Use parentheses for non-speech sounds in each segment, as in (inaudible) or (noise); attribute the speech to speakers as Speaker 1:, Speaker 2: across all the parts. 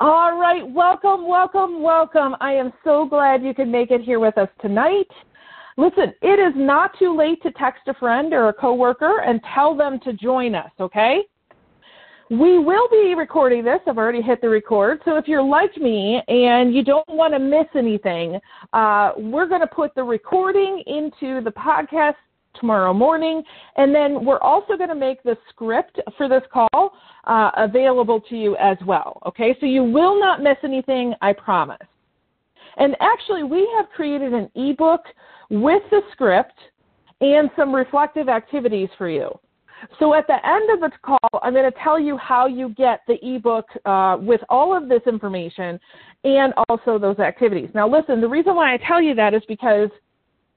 Speaker 1: All right, welcome, welcome, welcome. I am so glad you could make it here with us tonight. Listen, it is not too late to text a friend or a coworker and tell them to join us, okay? We will be recording this. I've already hit the record. So if you're like me and you don't want to miss anything, uh, we're going to put the recording into the podcast tomorrow morning. And then we're also going to make the script for this call uh, available to you as well. Okay, so you will not miss anything, I promise. And actually, we have created an ebook with the script and some reflective activities for you. So at the end of the call, I'm going to tell you how you get the ebook uh, with all of this information and also those activities. Now, listen, the reason why I tell you that is because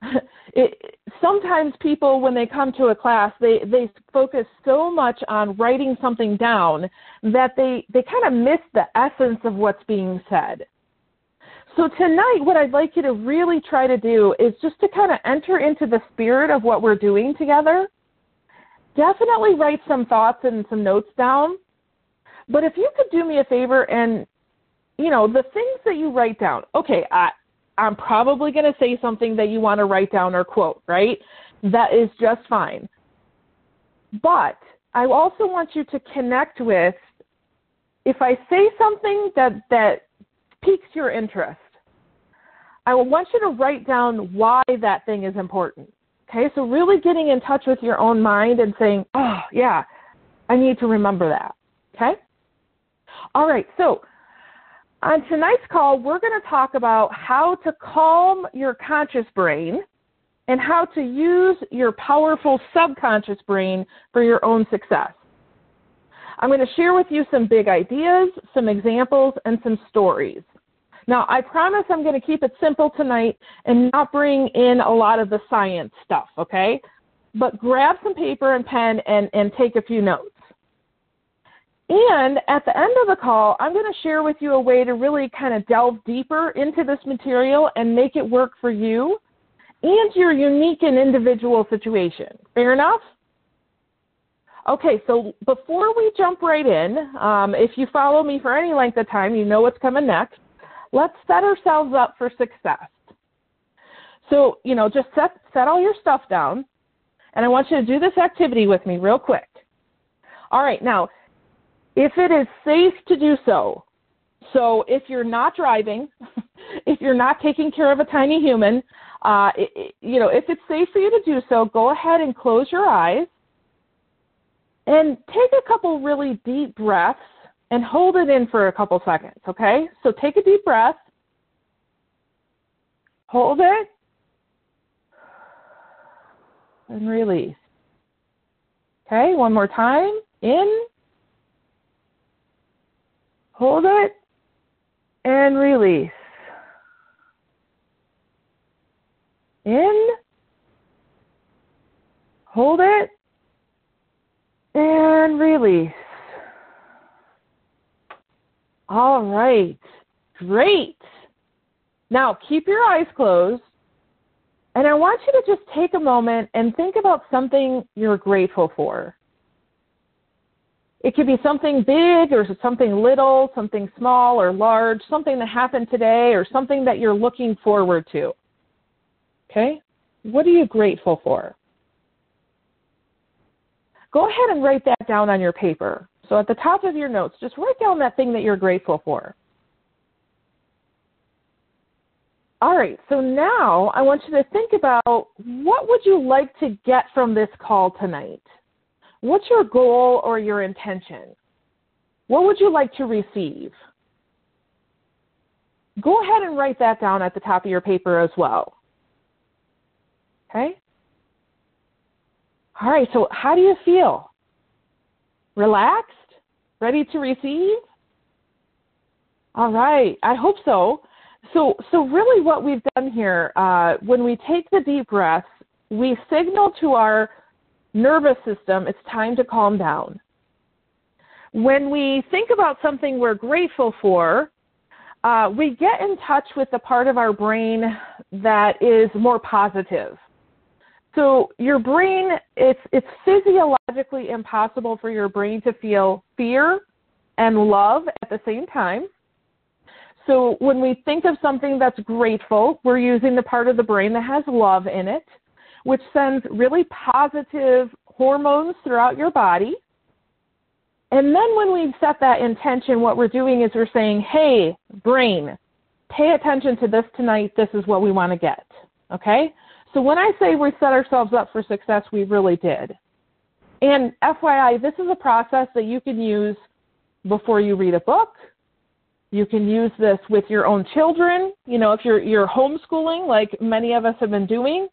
Speaker 1: (laughs) it, sometimes people, when they come to a class, they, they focus so much on writing something down that they, they kind of miss the essence of what's being said. So tonight, what I'd like you to really try to do is just to kind of enter into the spirit of what we're doing together. Definitely write some thoughts and some notes down. But if you could do me a favor and, you know, the things that you write down, okay, I, I'm probably going to say something that you want to write down or quote, right? That is just fine. But I also want you to connect with if I say something that that piques your interest, I want you to write down why that thing is important. Okay, so really getting in touch with your own mind and saying, oh, yeah, I need to remember that. Okay? All right, so on tonight's call, we're going to talk about how to calm your conscious brain and how to use your powerful subconscious brain for your own success. I'm going to share with you some big ideas, some examples, and some stories. Now, I promise I'm going to keep it simple tonight and not bring in a lot of the science stuff, okay? But grab some paper and pen and, and take a few notes. And at the end of the call, I'm going to share with you a way to really kind of delve deeper into this material and make it work for you and your unique and individual situation. Fair enough? Okay, so before we jump right in, um, if you follow me for any length of time, you know what's coming next. Let's set ourselves up for success. So, you know, just set, set all your stuff down, and I want you to do this activity with me real quick. All right, now, if it is safe to do so, so if you're not driving, (laughs) if you're not taking care of a tiny human, uh, it, you know, if it's safe for you to do so, go ahead and close your eyes and take a couple really deep breaths and hold it in for a couple seconds, okay? So take a deep breath, hold it, and release. Okay, one more time. In, Hold it and release. In. Hold it and release. All right. Great. Now keep your eyes closed. And I want you to just take a moment and think about something you're grateful for. It could be something big or something little, something small or large, something that happened today or something that you're looking forward to. Okay? What are you grateful for? Go ahead and write that down on your paper. So at the top of your notes, just write down that thing that you're grateful for. All right, so now I want you to think about what would you like to get from this call tonight? What's your goal or your intention? What would you like to receive? Go ahead and write that down at the top of your paper as well. Okay? All right, so how do you feel? Relaxed? Ready to receive? All right, I hope so. So, so really, what we've done here, uh, when we take the deep breaths, we signal to our nervous system, it's time to calm down. When we think about something we're grateful for, uh, we get in touch with the part of our brain that is more positive. So your brain, it's it's physiologically impossible for your brain to feel fear and love at the same time. So when we think of something that's grateful, we're using the part of the brain that has love in it, which sends really positive hormones throughout your body. And then when we've set that intention, what we're doing is we're saying, hey, brain, pay attention to this tonight. This is what we want to get. Okay? So when I say we set ourselves up for success, we really did. And FYI, this is a process that you can use before you read a book. You can use this with your own children. You know, if you're you're homeschooling, like many of us have been doing.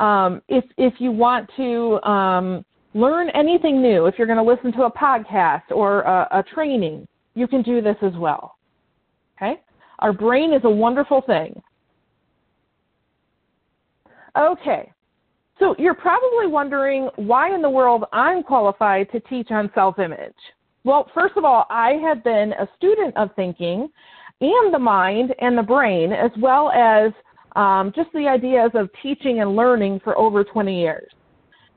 Speaker 1: Um, if if you want to um, learn anything new, if you're going to listen to a podcast or a, a training, you can do this as well. Okay, our brain is a wonderful thing. Okay, so you're probably wondering why in the world I'm qualified to teach on self-image. Well, first of all, I have been a student of thinking and the mind and the brain, as well as um, just the ideas of teaching and learning for over 20 years.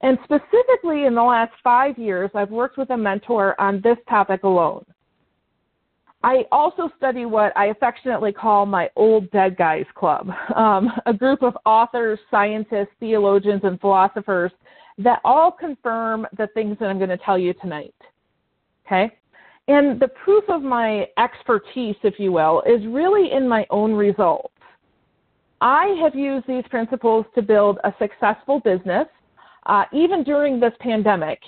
Speaker 1: And specifically in the last five years, I've worked with a mentor on this topic alone. I also study what I affectionately call my old dead guys club, (laughs) um, a group of authors, scientists, theologians, and philosophers that all confirm the things that I'm going to tell you tonight. Okay? And the proof of my expertise, if you will, is really in my own results. I have used these principles to build a successful business, uh, even during this pandemic,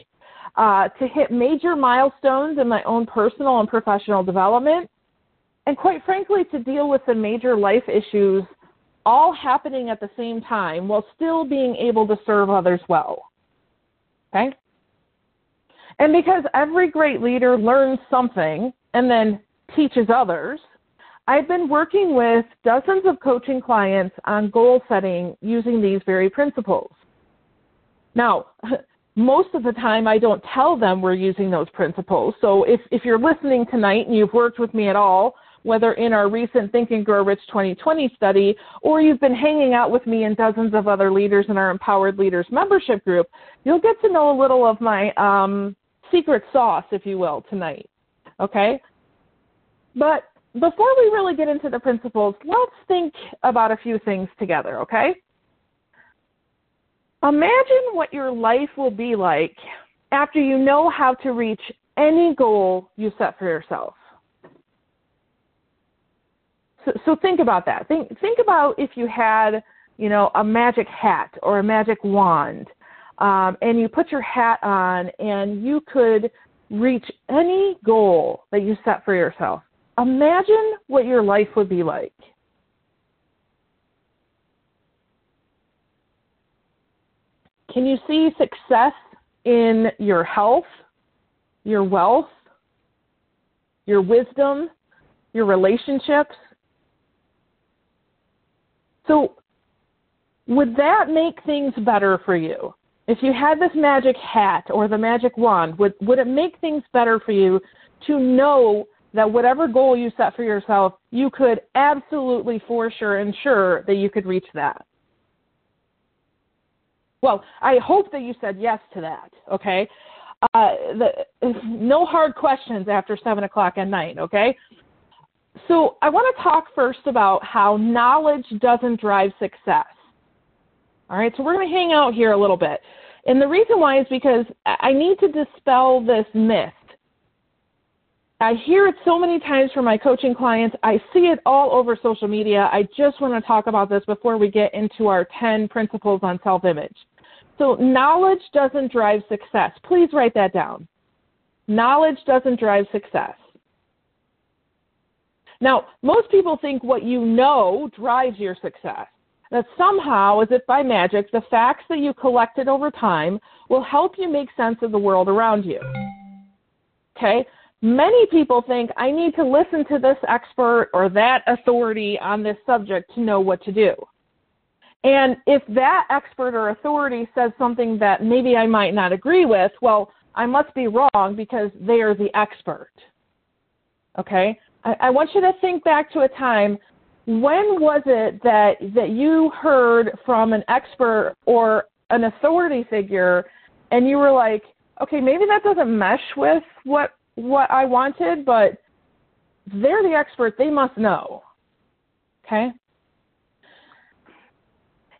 Speaker 1: uh, to hit major milestones in my own personal and professional development, and quite frankly, to deal with the major life issues all happening at the same time while still being able to serve others well. Okay? And because every great leader learns something and then teaches others, I've been working with dozens of coaching clients on goal setting using these very principles. Now, (laughs) most of the time I don't tell them we're using those principles. So if, if you're listening tonight and you've worked with me at all, whether in our recent Think and Grow Rich 2020 study or you've been hanging out with me and dozens of other leaders in our Empowered Leaders membership group, you'll get to know a little of my um, secret sauce, if you will, tonight. Okay? But before we really get into the principles, let's think about a few things together, okay? Imagine what your life will be like after you know how to reach any goal you set for yourself. So, so think about that. Think, think about if you had, you know, a magic hat or a magic wand um, and you put your hat on and you could reach any goal that you set for yourself. Imagine what your life would be like. Can you see success in your health, your wealth, your wisdom, your relationships? So, would that make things better for you? if you had this magic hat or the magic wand, would, would it make things better for you to know that whatever goal you set for yourself, you could absolutely for sure ensure that you could reach that? Well, I hope that you said yes to that, okay? Uh, the, no hard questions after 7 o'clock at night, okay? So I want to talk first about how knowledge doesn't drive success. All right, so we're going to hang out here a little bit. And the reason why is because I need to dispel this myth. I hear it so many times from my coaching clients. I see it all over social media. I just want to talk about this before we get into our 10 principles on self image. So, knowledge doesn't drive success. Please write that down. Knowledge doesn't drive success. Now, most people think what you know drives your success that somehow, as if by magic, the facts that you collected over time will help you make sense of the world around you. Okay? Many people think I need to listen to this expert or that authority on this subject to know what to do. And if that expert or authority says something that maybe I might not agree with, well, I must be wrong because they are the expert. Okay? I, I want you to think back to a time when was it that that you heard from an expert or an authority figure and you were like okay maybe that doesn't mesh with what what i wanted but they're the expert they must know Okay?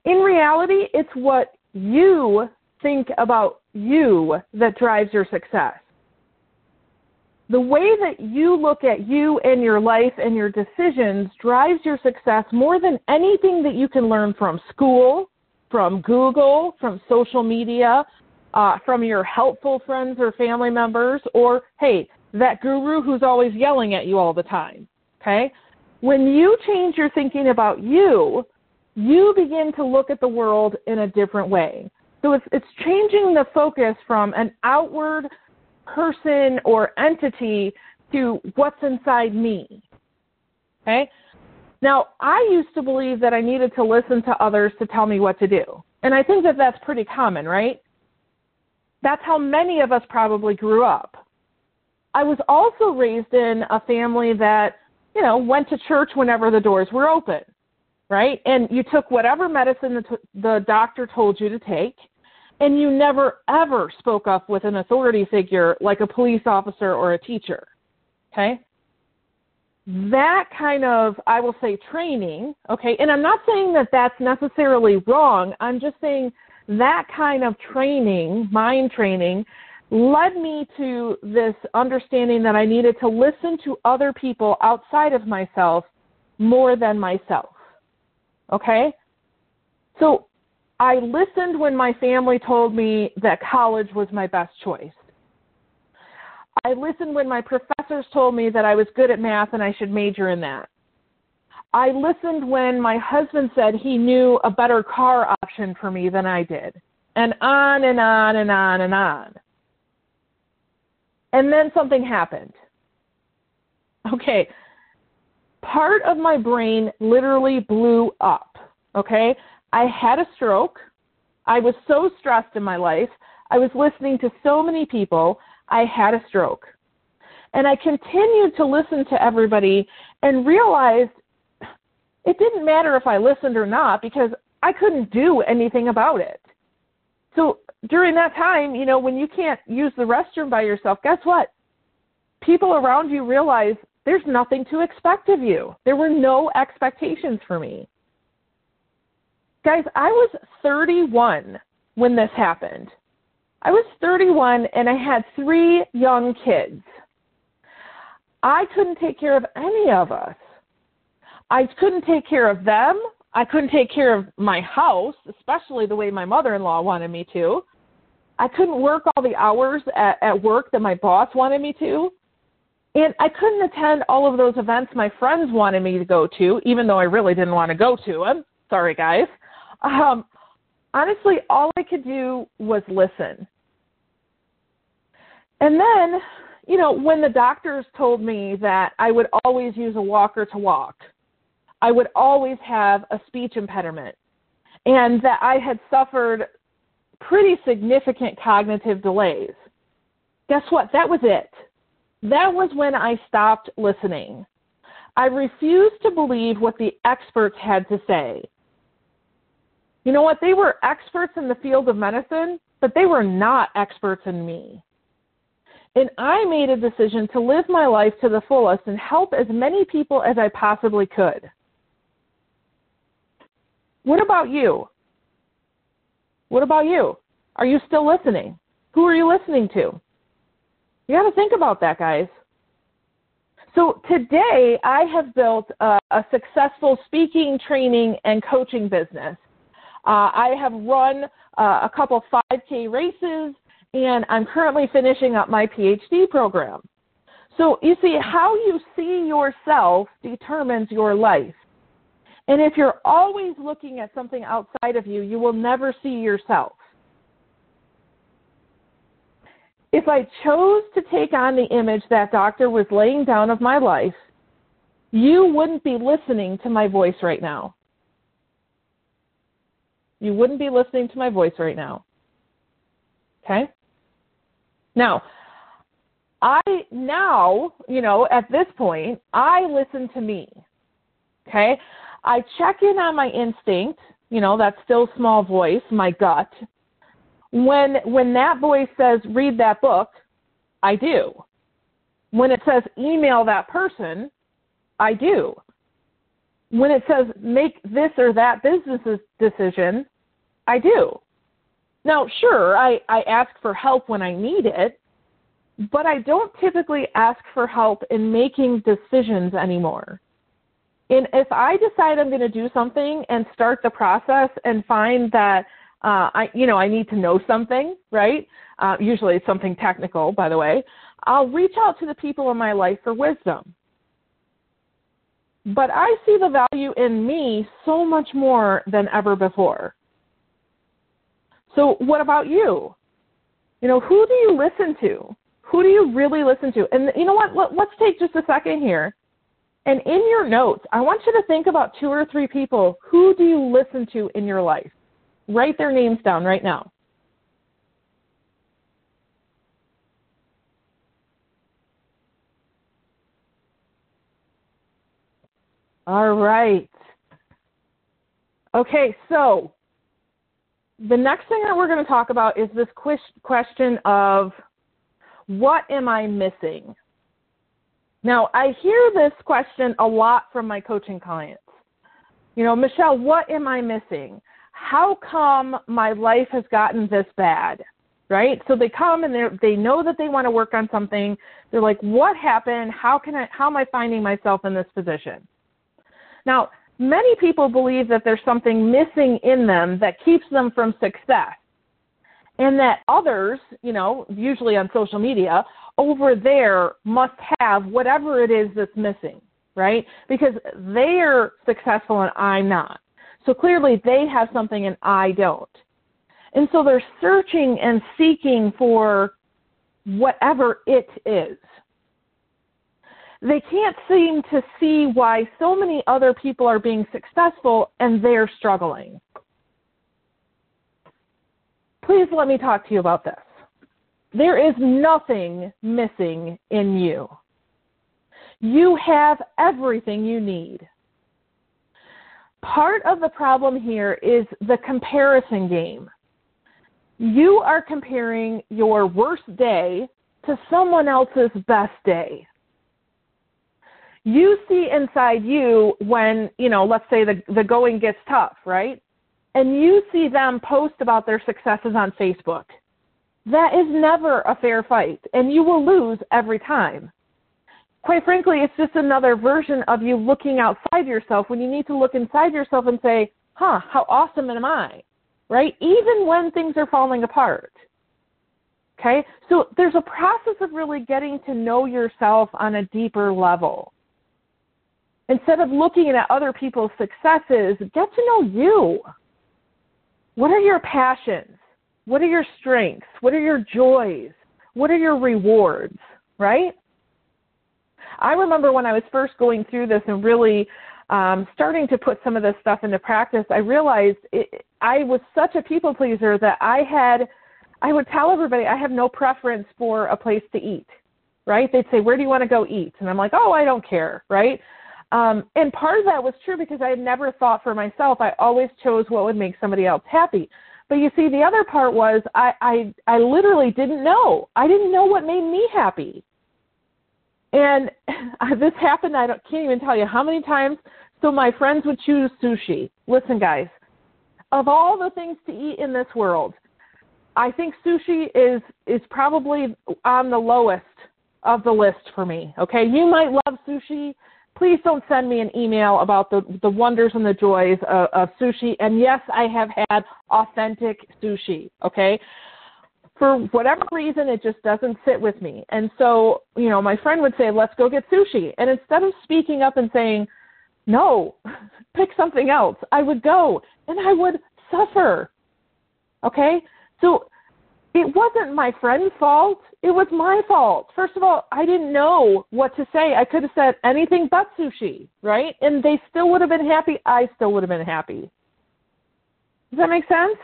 Speaker 1: In reality, it's what you think about you that drives your success. The way that you look at you and your life and your decisions drives your success more than anything that you can learn from school, from Google, from social media, uh, from your helpful friends or family members, or hey, that guru who's always yelling at you all the time. Okay? When you change your thinking about you, you begin to look at the world in a different way. So it's, it's changing the focus from an outward person or entity to what's inside me. Okay? Now, I used to believe that I needed to listen to others to tell me what to do. And I think that that's pretty common, right? That's how many of us probably grew up. I was also raised in a family that, you know, went to church whenever the doors were open, right? And you took whatever medicine the, t- the doctor told you to take, and you never ever spoke up with an authority figure like a police officer or a teacher, okay? That kind of, I will say, training, okay, and I'm not saying that that's necessarily wrong. I'm just saying that kind of training, mind training, led me to this understanding that I needed to listen to other people outside of myself more than myself. Okay? So I listened when my family told me that college was my best choice. I listened when my professors told me that I was good at math and I should major in that. I listened when my husband said he knew a better car option for me than I did. And on and on and on and on. And then something happened. Okay. Part of my brain literally blew up. Okay. I had a stroke. I was so stressed in my life. I was listening to so many people. I had a stroke. And I continued to listen to everybody and realized it didn't matter if I listened or not because I couldn't do anything about it. So during that time, you know, when you can't use the restroom by yourself, guess what? People around you realize there's nothing to expect of you. There were no expectations for me. Guys, I was 31 when this happened. I was 31 and I had three young kids. I couldn't take care of any of us. I couldn't take care of them. I couldn't take care of my house, especially the way my mother in law wanted me to. I couldn't work all the hours at, at work that my boss wanted me to. And I couldn't attend all of those events my friends wanted me to go to, even though I really didn't want to go to them. Sorry, guys. Um, honestly, all I could do was listen. And then, you know, when the doctors told me that I would always use a walker to walk, I would always have a speech impediment and that I had suffered pretty significant cognitive delays. Guess what? That was it. That was when I stopped listening. I refused to believe what the experts had to say. You know what? They were experts in the field of medicine, but they were not experts in me. And I made a decision to live my life to the fullest and help as many people as I possibly could. What about you? What about you? Are you still listening? Who are you listening to? You got to think about that, guys. So today I have built a, a successful speaking, training, and coaching business. Uh, I have run uh, a couple 5K races, and I'm currently finishing up my PhD program. So you see, how you see yourself determines your life. And if you're always looking at something outside of you, you will never see yourself. If I chose to take on the image that doctor was laying down of my life, you wouldn't be listening to my voice right now. You wouldn't be listening to my voice right now. Okay? Now, I now, you know, at this point, I listen to me. Okay? I check in on my instinct, you know, that still small voice, my gut. When when that voice says read that book, I do. When it says email that person, I do. when it says make this or that business decision, I do. Now, sure, I, I ask for help when I need it, but I don't typically ask for help in making decisions anymore. And if I decide I'm going to do something and start the process and find that uh, I, you know, I need to know something, right? Uh, usually it's something technical, by the way. I'll reach out to the people in my life for wisdom. But I see the value in me so much more than ever before. So, what about you? You know, who do you listen to? Who do you really listen to? And you know what? Let, let's take just a second here. And in your notes, I want you to think about two or three people. Who do you listen to in your life? Write their names down right now. All right. Okay, so the next thing that we're going to talk about is this question of what am I missing? Now, I hear this question a lot from my coaching clients. You know, Michelle, what am I missing? How come my life has gotten this bad? Right? So they come and they they know that they want to work on something. They're like, "What happened? How can I how am I finding myself in this position?" Now, many people believe that there's something missing in them that keeps them from success. And that others, you know, usually on social media, over there must have whatever it is that's missing, right? Because they're successful and I'm not. So clearly they have something and I don't. And so they're searching and seeking for whatever it is they can't seem to see why so many other people are being successful and they're struggling. Please let me talk to you about this. There is nothing missing in you. You have everything you need. Part of the problem here is the comparison game. You are comparing your worst day to someone else's best day you see inside you when, you know, let's say the, the going gets tough, right? And you see them post about their successes on Facebook. That is never a fair fight, and you will lose every time. Quite frankly, it's just another version of you looking outside yourself when you need to look inside yourself and say, huh, how awesome am I? Right? Even when things are falling apart. Okay? So there's a process of really getting to know yourself on a deeper level. Instead of looking at other people's successes, get to know you. What are your passions? What are your strengths? What are your joys? What are your rewards? Right? I remember when I was first going through this and really um, starting to put some of this stuff into practice, I realized it, I was such a people pleaser that I had, I would tell everybody I have no preference for a place to eat, right? They'd say, Where do you want to go eat? And I'm like, Oh, I don't care, right? Um, and part of that was true because I had never thought for myself. I always chose what would make somebody else happy. But you see, the other part was I, I, I literally didn't know. I didn't know what made me happy. And (laughs) this happened, I don't, can't even tell you how many times. So my friends would choose sushi. Listen, guys, of all the things to eat in this world, I think sushi is is probably on the lowest of the list for me. Okay, you might love sushi, please don't send me an email about the, the wonders and the joys of, of sushi. And yes, I have had authentic sushi, okay? For whatever reason, it just doesn't sit with me. And so, you know, my friend would say, let's go get sushi. And instead of speaking up and saying, no, (laughs) pick something else, I would go and I would suffer. Okay? So it wasn't my friend's fault. It was my fault. First of all, I didn't know what to say. I could have said anything but sushi, right? And they still would have been happy. I still would have been happy. Does that make sense?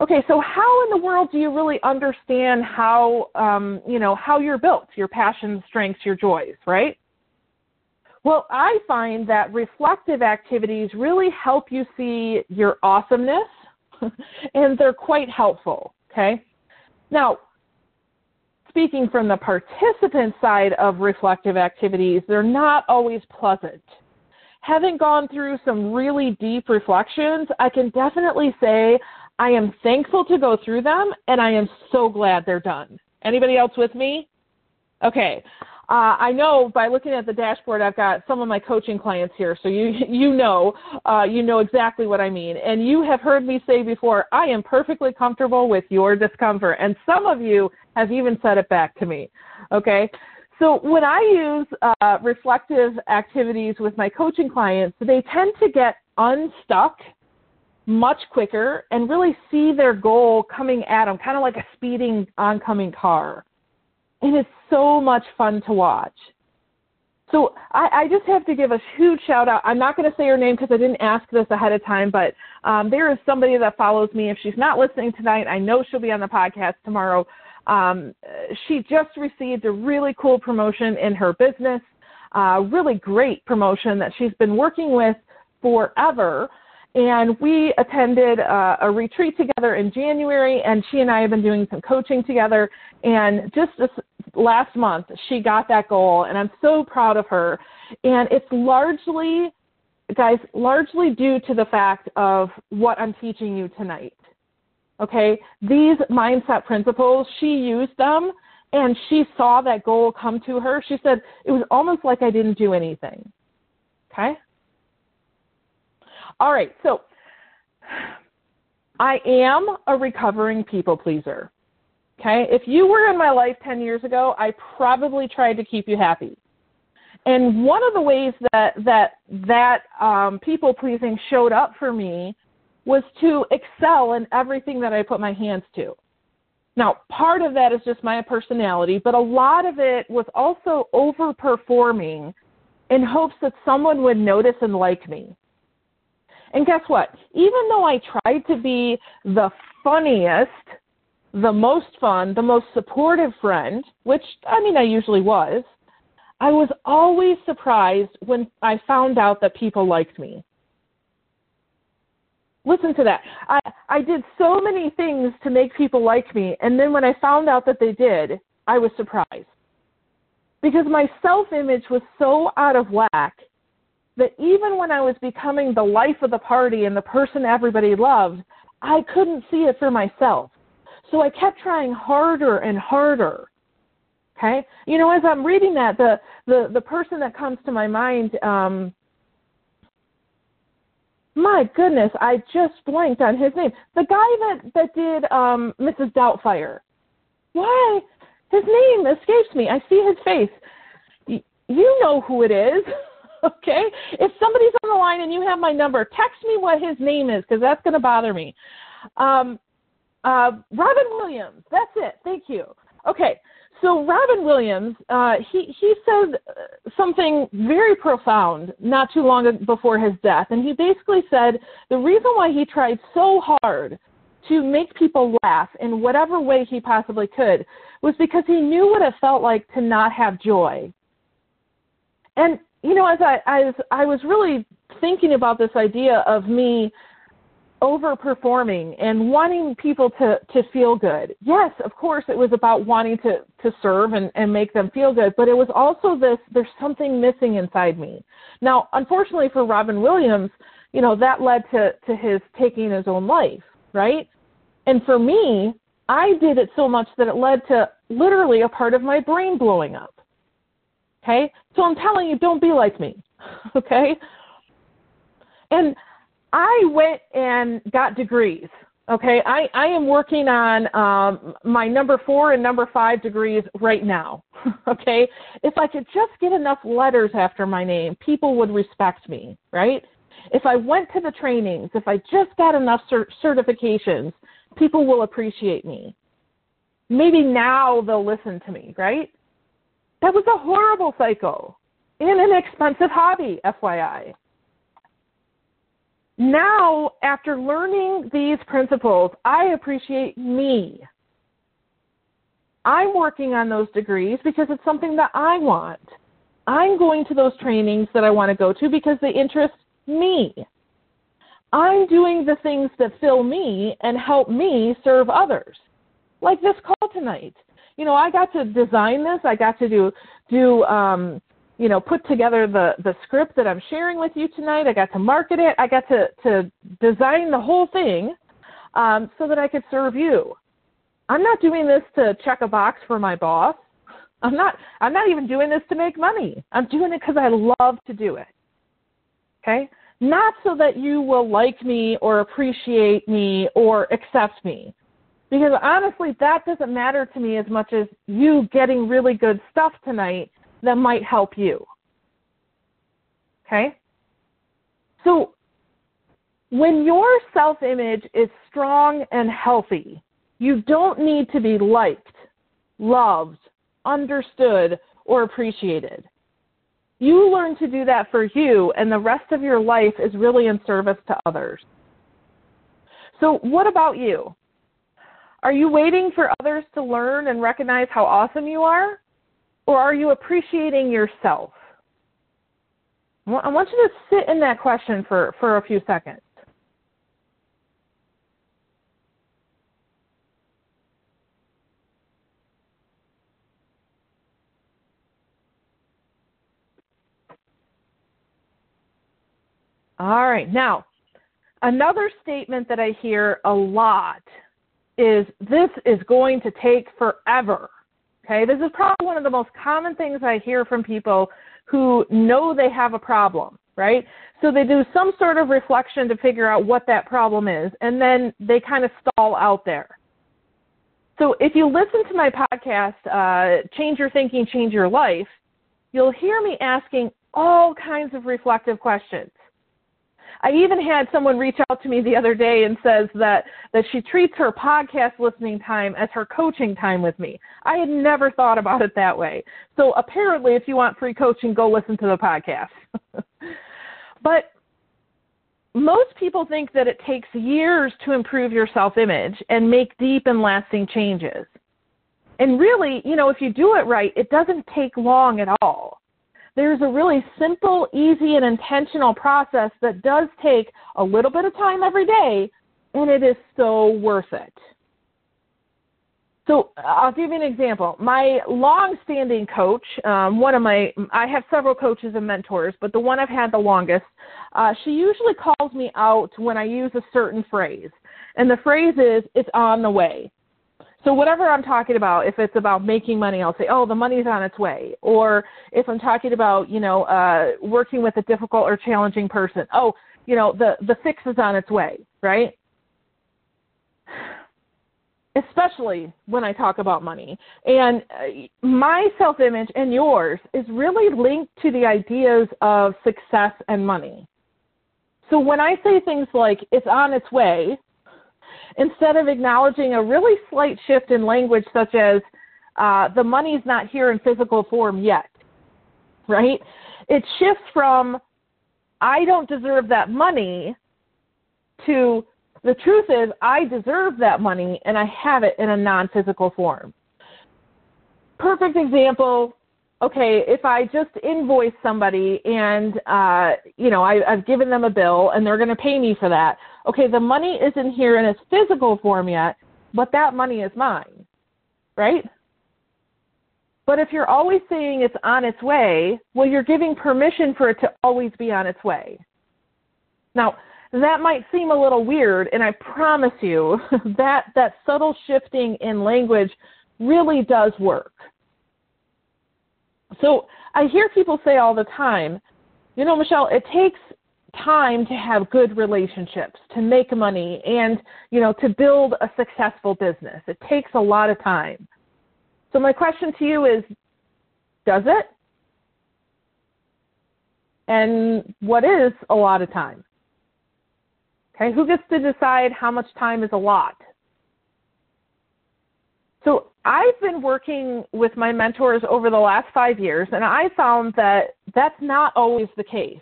Speaker 1: Okay, so how in the world do you really understand how um, you know how you're built, your passions, strengths, your joys, right? Well, I find that reflective activities really help you see your awesomeness (laughs) and they're quite helpful. Okay. Now, speaking from the participant side of reflective activities, they're not always pleasant. having gone through some really deep reflections, I can definitely say I am thankful to go through them and I am so glad they're done. Anybody else with me? Okay. Uh, I know by looking at the dashboard, I've got some of my coaching clients here, so you (laughs) you know uh, you know exactly what I mean. And you have heard me say before, I am perfectly comfortable with your discomfort, and some of you have even said it back to me. Okay, so when I use uh, reflective activities with my coaching clients, they tend to get unstuck much quicker and really see their goal coming at them, kind of like a speeding oncoming car. And it's so much fun to watch. So I, I just have to give a huge shout out. I'm not going to say her name because I didn't ask this ahead of time, but um, there is somebody that follows me. If she's not listening tonight, I know she'll be on the podcast tomorrow. Um, she just received a really cool promotion in her business, uh, really great promotion that she's been working with forever. And we attended uh, a retreat together in January, and she and I have been doing some coaching together. And just this last month, she got that goal, and I'm so proud of her. And it's largely, guys, largely due to the fact of what I'm teaching you tonight. Okay, these mindset principles, she used them and she saw that goal come to her. She said, it was almost like I didn't do anything. Okay? All right, so I am a recovering people pleaser. Okay? If you were in my life 10 years ago, I probably tried to keep you happy. And one of the ways that that that um, people pleasing showed up for me was to excel in everything that I put my hands to. Now, part of that is just my personality, but a lot of it was also overperforming in hopes that someone would notice and like me. And guess what? Even though I tried to be the funniest, the most fun, the most supportive friend, which I mean I usually was, I was always surprised when I found out that people liked me. Listen to that. I, I did so many things to make people like me, and then when I found out that they did, I was surprised. Because my self image was so out of whack that even when I was becoming the life of the party and the person everybody loved, I couldn't see it for myself. So I kept trying harder and harder. Okay? You know, as I'm reading that, the the, the person that comes to my mind, um, my goodness, I just blanked on his name. The guy that that did um, Mrs. Doubtfire. Why? His name escapes me. I see his face. You know who it is. (laughs) (laughs) okay? If somebody's on the line and you have my number, text me what his name is because that's going to bother me. Um, uh, Robin Williams. That's it. Thank you. Okay. So Robin Williams, uh, he he said uh, something very profound not too long before his death, and he basically said the reason why he tried so hard to make people laugh in whatever way he possibly could was because he knew what it felt like to not have joy. And you know, as I as I was really thinking about this idea of me overperforming and wanting people to to feel good. Yes, of course it was about wanting to to serve and and make them feel good, but it was also this there's something missing inside me. Now, unfortunately for Robin Williams, you know, that led to to his taking his own life, right? And for me, I did it so much that it led to literally a part of my brain blowing up. Okay? So I'm telling you, don't be like me. (laughs) Okay? And I went and got degrees. Okay, I, I am working on um, my number four and number five degrees right now. (laughs) okay, if I could just get enough letters after my name, people would respect me, right? If I went to the trainings, if I just got enough cert- certifications, people will appreciate me. Maybe now they'll listen to me, right? That was a horrible cycle in an expensive hobby, FYI. Now, after learning these principles, I appreciate me. I'm working on those degrees because it's something that I want. I'm going to those trainings that I want to go to because they interest me. I'm doing the things that fill me and help me serve others. Like this call tonight you know, I got to design this. I got to do do um, you know, put together the, the script that I'm sharing with you tonight. I got to market it. I got to, to design the whole thing um, so that I could serve you. I'm not doing this to check a box for my boss. I'm not I'm not even doing this to make money. I'm doing it because I love to do it. Okay? Not so that you will like me or appreciate me or accept me. Because honestly, that doesn't matter to me as much as you getting really good stuff tonight that might help you. Okay? So, when your self image is strong and healthy, you don't need to be liked, loved, understood, or appreciated. You learn to do that for you, and the rest of your life is really in service to others. So, what about you? Are you waiting for others to learn and recognize how awesome you are? Or are you appreciating yourself? I want you to sit in that question for, for a few seconds. All right. Now, another statement that I hear a lot is this is going to take forever. Okay, this is probably one of the most common things I hear from people who know they have a problem, right? So they do some sort of reflection to figure out what that problem is, and then they kind of stall out there. So if you listen to my podcast, uh, Change Your Thinking, Change Your Life, you'll hear me asking all kinds of reflective questions. I even had someone reach out to me the other day and says that that she treats her podcast listening time as her coaching time with me. I had never thought about it that way. So apparently if you want free coaching, go listen to the podcast. (laughs) but most people think that it takes years to improve your self-image and make deep and lasting changes. And really, you know, if you do it right, it doesn't take long at all there's a really simple, easy, and intentional process that does take a little bit of time every day, and it is so worth it. So I'll give you an example. My long-standing coach, um, one of my, I have several coaches and mentors, but the one I've had the longest, uh, she usually calls me out when I use a certain phrase, and the phrase is, "It's on the way." So whatever I'm talking about, if it's about making money, I'll say, "Oh, the money's on its way." Or if I'm talking about, you know, uh, working with a difficult or challenging person, "Oh, you know, the the fix is on its way," right? Especially when I talk about money. And uh, my self-image and yours is really linked to the ideas of success and money. So when I say things like "it's on its way," instead of acknowledging a really slight shift in language, such as uh, the money's not here in physical form yet, right? It shifts from I don't deserve that money to the truth is I deserve that money and I have it in a non physical form. Perfect example okay, if I just invoice somebody and uh, you know I, I've given them a bill and they're going to pay me for that, okay, the money isn't here in its physical form yet, but that money is mine, right? But if you're always saying it's on its way, well, you're giving permission for it to always be on its way. Now, that might seem a little weird, and I promise you (laughs) that that subtle shifting in language really does work. So I hear people say all the time, you know, Michelle, it takes time to have good relationships, to make money, and, you know, to build a successful business. It takes a lot of time. So my question to you is, does it? And what is a lot of time? Okay, who gets to decide how much time is a lot? So I've been working with my mentors over the last five years, and I found that that's not always the case.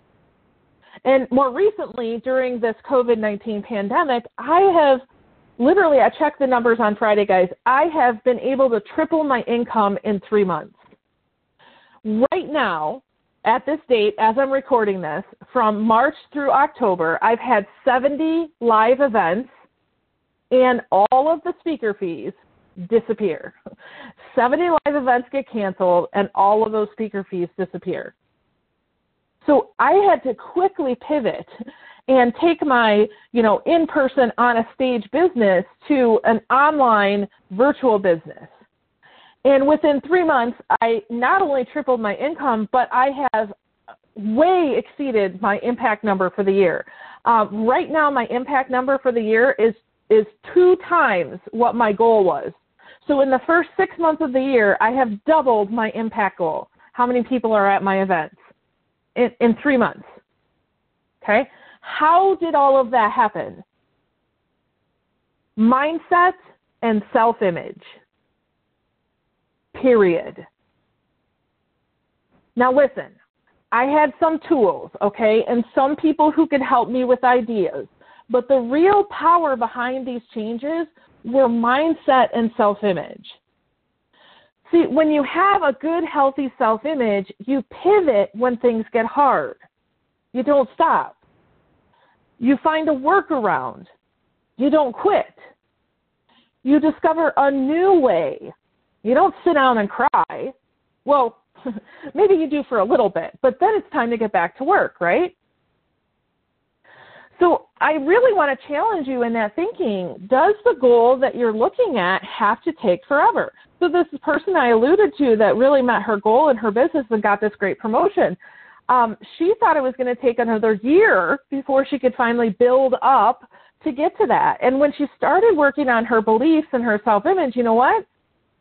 Speaker 1: And more recently, during this COVID 19 pandemic, I have literally, I checked the numbers on Friday, guys. I have been able to triple my income in three months. Right now, at this date, as I'm recording this, from March through October, I've had 70 live events, and all of the speaker fees disappear. (laughs) 70 live events get canceled, and all of those speaker fees disappear. So I had to quickly pivot and take my, you know, in-person on a stage business to an online virtual business. And within three months, I not only tripled my income, but I have way exceeded my impact number for the year. Um, right now, my impact number for the year is is two times what my goal was. So in the first six months of the year, I have doubled my impact goal. How many people are at my events in, in three months? Okay, how did all of that happen? Mindset and self-image. Period. Now listen, I had some tools, okay, and some people who could help me with ideas. But the real power behind these changes were mindset and self image. See, when you have a good, healthy self image, you pivot when things get hard. You don't stop. You find a workaround. You don't quit. You discover a new way. You don't sit down and cry. Well, (laughs) maybe you do for a little bit, but then it's time to get back to work, right? So I really want to challenge you in that thinking. Does the goal that you're looking at have to take forever? So this person I alluded to that really met her goal in her business and got this great promotion, um, she thought it was going to take another year before she could finally build up to get to that. And when she started working on her beliefs and her self-image, you know what? It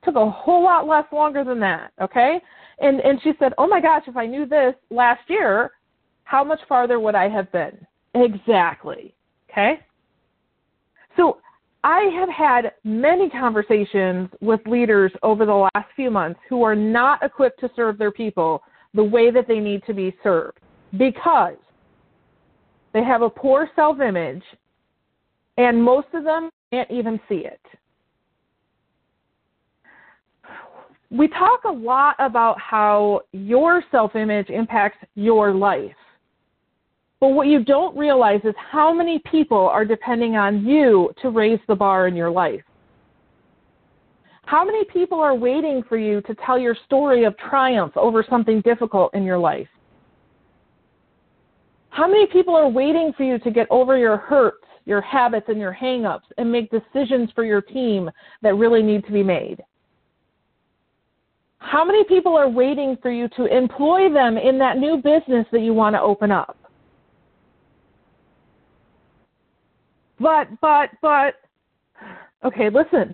Speaker 1: took a whole lot less longer than that. Okay. And and she said, "Oh my gosh, if I knew this last year, how much farther would I have been?" Exactly. Okay? So I have had many conversations with leaders over the last few months who are not equipped to serve their people the way that they need to be served because they have a poor self image and most of them can't even see it. We talk a lot about how your self image impacts your life. But what you don't realize is how many people are depending on you to raise the bar in your life. How many people are waiting for you to tell your story of triumph over something difficult in your life? How many people are waiting for you to get over your hurts, your habits, and your hangups and make decisions for your team that really need to be made? How many people are waiting for you to employ them in that new business that you want to open up? But, but, but, okay, listen.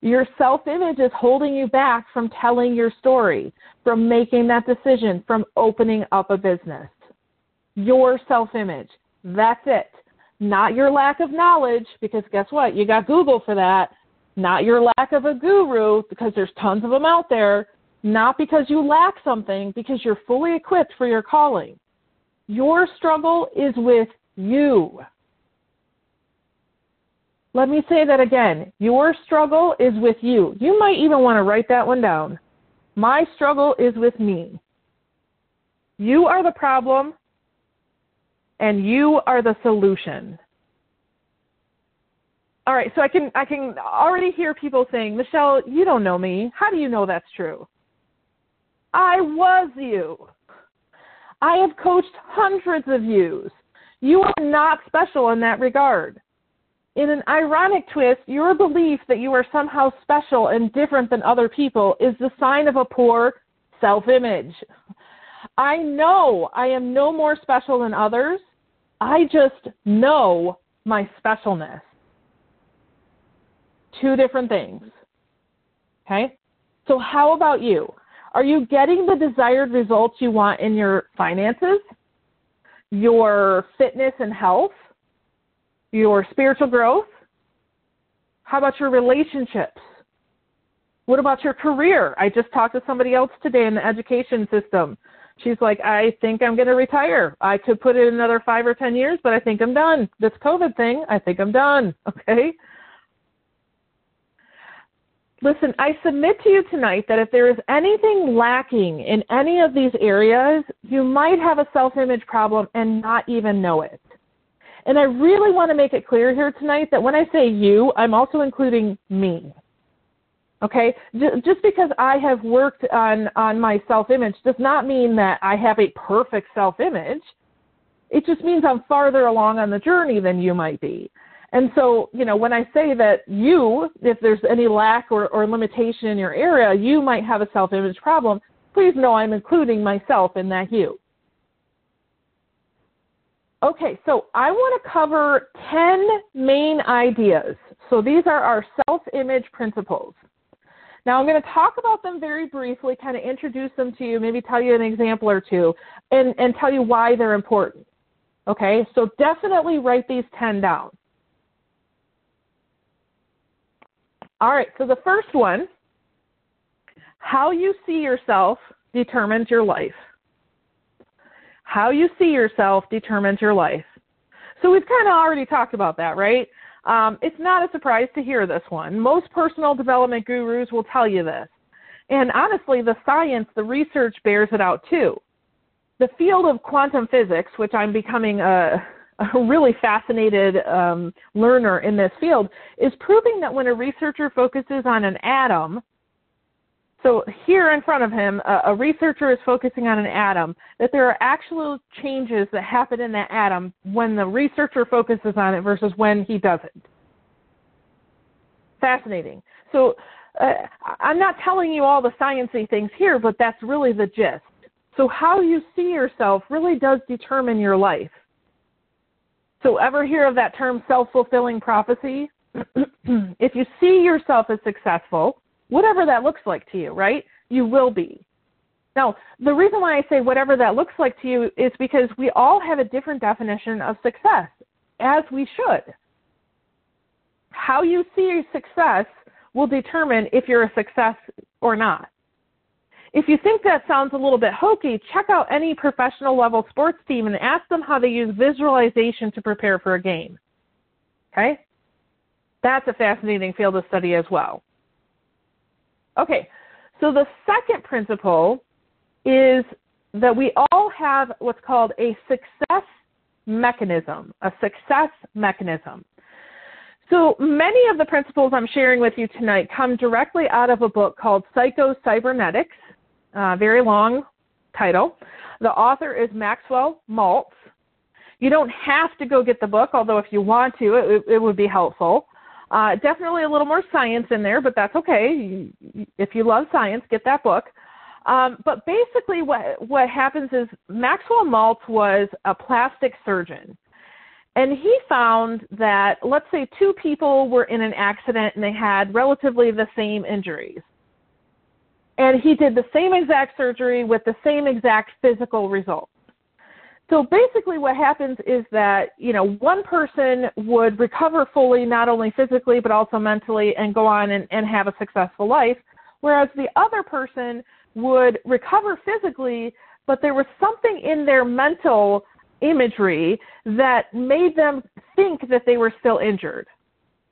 Speaker 1: Your self image is holding you back from telling your story, from making that decision, from opening up a business. Your self image. That's it. Not your lack of knowledge, because guess what? You got Google for that. Not your lack of a guru, because there's tons of them out there. Not because you lack something, because you're fully equipped for your calling. Your struggle is with you. Let me say that again. Your struggle is with you. You might even want to write that one down. My struggle is with me. You are the problem, and you are the solution. All right, so I can I can already hear people saying, "Michelle, you don't know me. How do you know that's true?" I was you. I have coached hundreds of yous. You are not special in that regard. In an ironic twist, your belief that you are somehow special and different than other people is the sign of a poor self image. I know I am no more special than others. I just know my specialness. Two different things. Okay? So, how about you? Are you getting the desired results you want in your finances, your fitness and health, your spiritual growth? How about your relationships? What about your career? I just talked to somebody else today in the education system. She's like, I think I'm going to retire. I could put in another five or 10 years, but I think I'm done. This COVID thing, I think I'm done. (laughs) Okay? Listen, I submit to you tonight that if there is anything lacking in any of these areas, you might have a self image problem and not even know it. And I really want to make it clear here tonight that when I say you, I'm also including me. Okay, just because I have worked on on my self image does not mean that I have a perfect self image. It just means I'm farther along on the journey than you might be. And so, you know, when I say that you, if there's any lack or, or limitation in your area, you might have a self image problem, please know I'm including myself in that you. Okay, so I want to cover 10 main ideas. So these are our self image principles. Now I'm going to talk about them very briefly, kind of introduce them to you, maybe tell you an example or two, and, and tell you why they're important. Okay, so definitely write these 10 down. All right, so the first one how you see yourself determines your life. How you see yourself determines your life. So we've kind of already talked about that, right? Um, it's not a surprise to hear this one. Most personal development gurus will tell you this. And honestly, the science, the research bears it out too. The field of quantum physics, which I'm becoming a, a really fascinated um, learner in this field, is proving that when a researcher focuses on an atom, so here in front of him, a, researcher is focusing on an atom, that there are actual changes that happen in that atom when the researcher focuses on it versus when he doesn't. Fascinating. So uh, I'm not telling you all the sciencey things here, but that's really the gist. So how you see yourself really does determine your life. So, ever hear of that term self fulfilling prophecy? (clears throat) if you see yourself as successful, whatever that looks like to you, right? You will be. Now, the reason why I say whatever that looks like to you is because we all have a different definition of success, as we should. How you see success will determine if you're a success or not. If you think that sounds a little bit hokey, check out any professional level sports team and ask them how they use visualization to prepare for a game. Okay? That's a fascinating field of study as well. Okay, so the second principle is that we all have what's called a success mechanism, a success mechanism. So many of the principles I'm sharing with you tonight come directly out of a book called Psycho Cybernetics uh, very long title. The author is Maxwell Maltz. You don't have to go get the book, although if you want to, it, it would be helpful. Uh, definitely a little more science in there, but that's okay. If you love science, get that book. Um, but basically, what what happens is Maxwell Maltz was a plastic surgeon, and he found that let's say two people were in an accident and they had relatively the same injuries and he did the same exact surgery with the same exact physical results. So basically what happens is that, you know, one person would recover fully not only physically but also mentally and go on and, and have a successful life, whereas the other person would recover physically, but there was something in their mental imagery that made them think that they were still injured.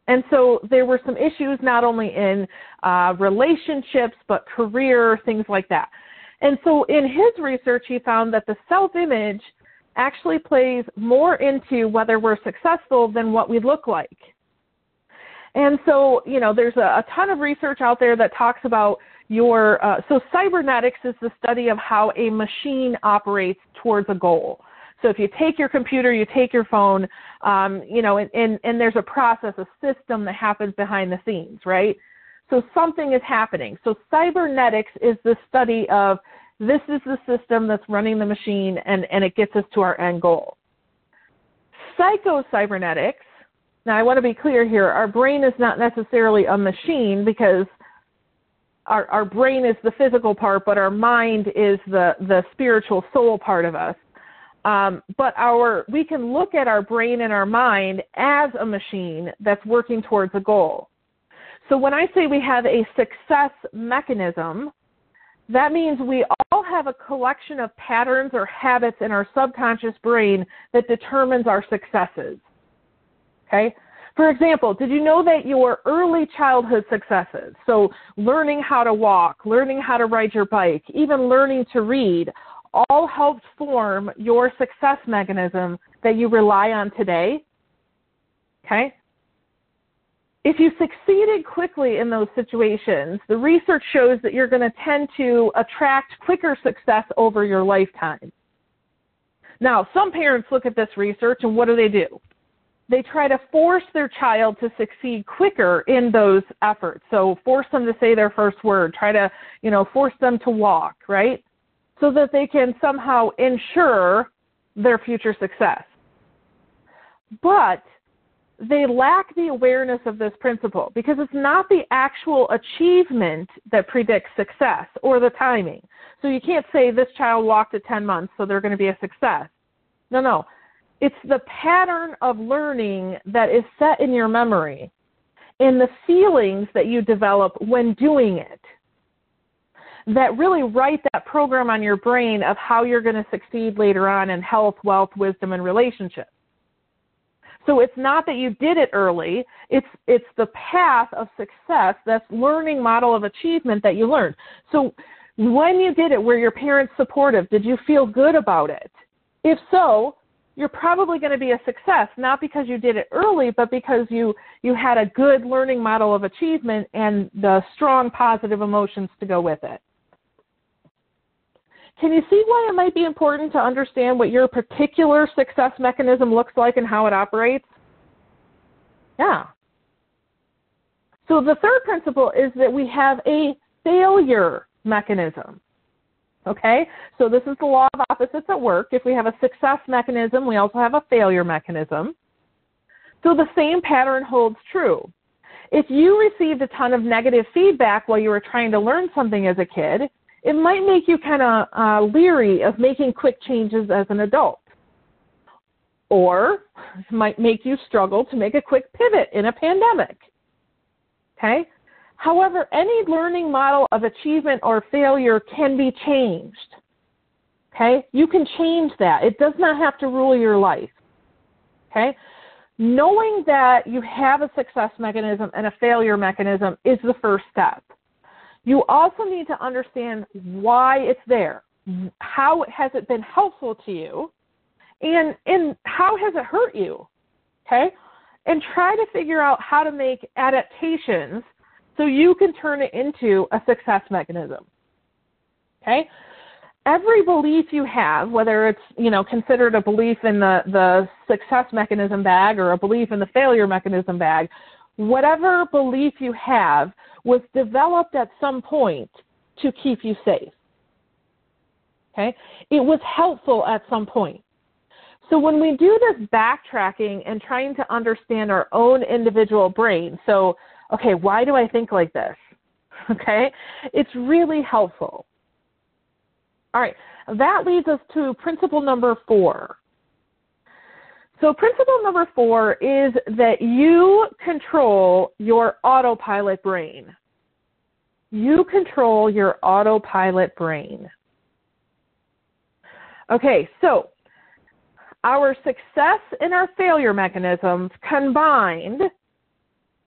Speaker 1: And so there were some issues not only in uh, relationships, but career, things like that. And so in his research, he found that the self image actually plays more into whether we're successful than what we look like. And so, you know, there's a, a ton of research out there that talks about your, uh, so cybernetics is the study of how a machine operates towards a goal. So if you take your computer, you take your phone, um, you know, and, and, and there's a process, a system that happens behind the scenes, right? So something is happening. So cybernetics is the study of this is the system that's running the machine and, and it gets us to our end goal. Psycho-cybernetics, now I want to be clear here, our brain is not necessarily a machine because our, our brain is the physical part, but our mind is the, the spiritual soul part of us. Um, but our we can look at our brain and our mind as a machine that's working towards a goal. So when I say we have a success mechanism, that means we all have a collection of patterns or habits in our subconscious brain that determines our successes. Okay? For example, did you know that your early childhood successes, so learning how to walk, learning how to ride your bike, even learning to read, all helped form your success mechanism that you rely on today. Okay? If you succeeded quickly in those situations, the research shows that you're going to tend to attract quicker success over your lifetime. Now, some parents look at this research and what do they do? They try to force their child to succeed quicker in those efforts. So force them to say their first word, try to, you know, force them to walk, right? So that they can somehow ensure their future success. But they lack the awareness of this principle because it's not the actual achievement that predicts success or the timing. So you can't say this child walked at 10 months, so they're going to be a success. No, no. It's the pattern of learning that is set in your memory and the feelings that you develop when doing it that really write that program on your brain of how you're going to succeed later on in health, wealth, wisdom, and relationships. So it's not that you did it early, it's it's the path of success, that's learning model of achievement that you learned. So when you did it, were your parents supportive? Did you feel good about it? If so, you're probably going to be a success, not because you did it early, but because you, you had a good learning model of achievement and the strong positive emotions to go with it. Can you see why it might be important to understand what your particular success mechanism looks like and how it operates? Yeah. So the third principle is that we have a failure mechanism. Okay? So this is the law of opposites at work. If we have a success mechanism, we also have a failure mechanism. So the same pattern holds true. If you received a ton of negative feedback while you were trying to learn something as a kid, it might make you kind of uh, leery of making quick changes as an adult. Or it might make you struggle to make a quick pivot in a pandemic. Okay? However, any learning model of achievement or failure can be changed. Okay? You can change that. It does not have to rule your life. Okay? Knowing that you have a success mechanism and a failure mechanism is the first step. You also need to understand why it's there. How has it been helpful to you? And, and how has it hurt you? Okay? And try to figure out how to make adaptations so you can turn it into a success mechanism. Okay? Every belief you have, whether it's, you know, considered a belief in the, the success mechanism bag or a belief in the failure mechanism bag, whatever belief you have was developed at some point to keep you safe. Okay? It was helpful at some point. So when we do this backtracking and trying to understand our own individual brain, so, okay, why do I think like this? (laughs) Okay? It's really helpful. All right, that leads us to principle number four. So, principle number four is that you control your autopilot brain. You control your autopilot brain. Okay, so our success and our failure mechanisms combined